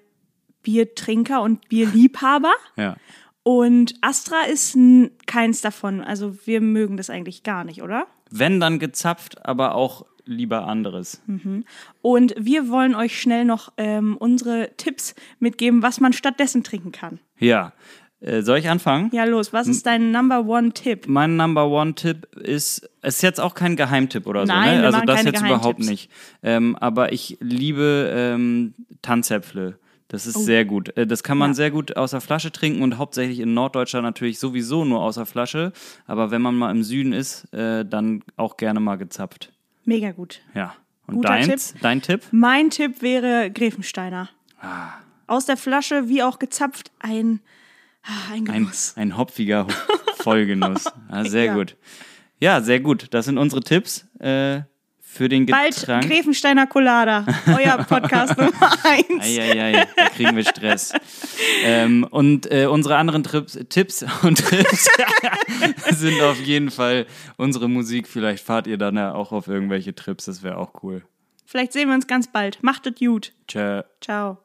Biertrinker und Bierliebhaber. Ja. Und Astra ist keins davon. Also wir mögen das eigentlich gar nicht, oder? Wenn dann gezapft, aber auch lieber anderes. Und wir wollen euch schnell noch ähm, unsere Tipps mitgeben, was man stattdessen trinken kann. Ja. Äh, soll ich anfangen? Ja, los, was ist dein Number One-Tipp? Mein Number One Tipp ist, es ist jetzt auch kein Geheimtipp oder so, Nein, ne? Also das jetzt überhaupt nicht. Ähm, aber ich liebe ähm, Tanzäpfle. Das ist sehr gut. Äh, Das kann man Oh. Ja. sehr gut aus der Flasche trinken und hauptsächlich in Norddeutschland natürlich sowieso nur aus der Flasche. Aber wenn man mal im Süden ist, äh, dann auch gerne mal gezapft. Mega gut. Ja. Und Guter deins, dein Tipp? Mein Tipp wäre Gräfensteiner. Ah. Aus der Flasche, wie auch gezapft, ein, ah, ein Ein, Genuss. ein hopfiger Vollgenuss. Ah, sehr Ja. gut. Ja, sehr gut. Das sind unsere Tipps äh, für den Bald Getränk. Gräfensteiner Colada, euer Podcast Nummer eins. Eieiei, da kriegen wir Stress. ähm, und äh, unsere anderen Trips, Tipps und Trips sind auf jeden Fall unsere Musik. Vielleicht fahrt ihr dann ja auch auf irgendwelche Trips, das wäre auch cool. Vielleicht sehen wir uns ganz bald. Macht es gut. Tschö. Ciao.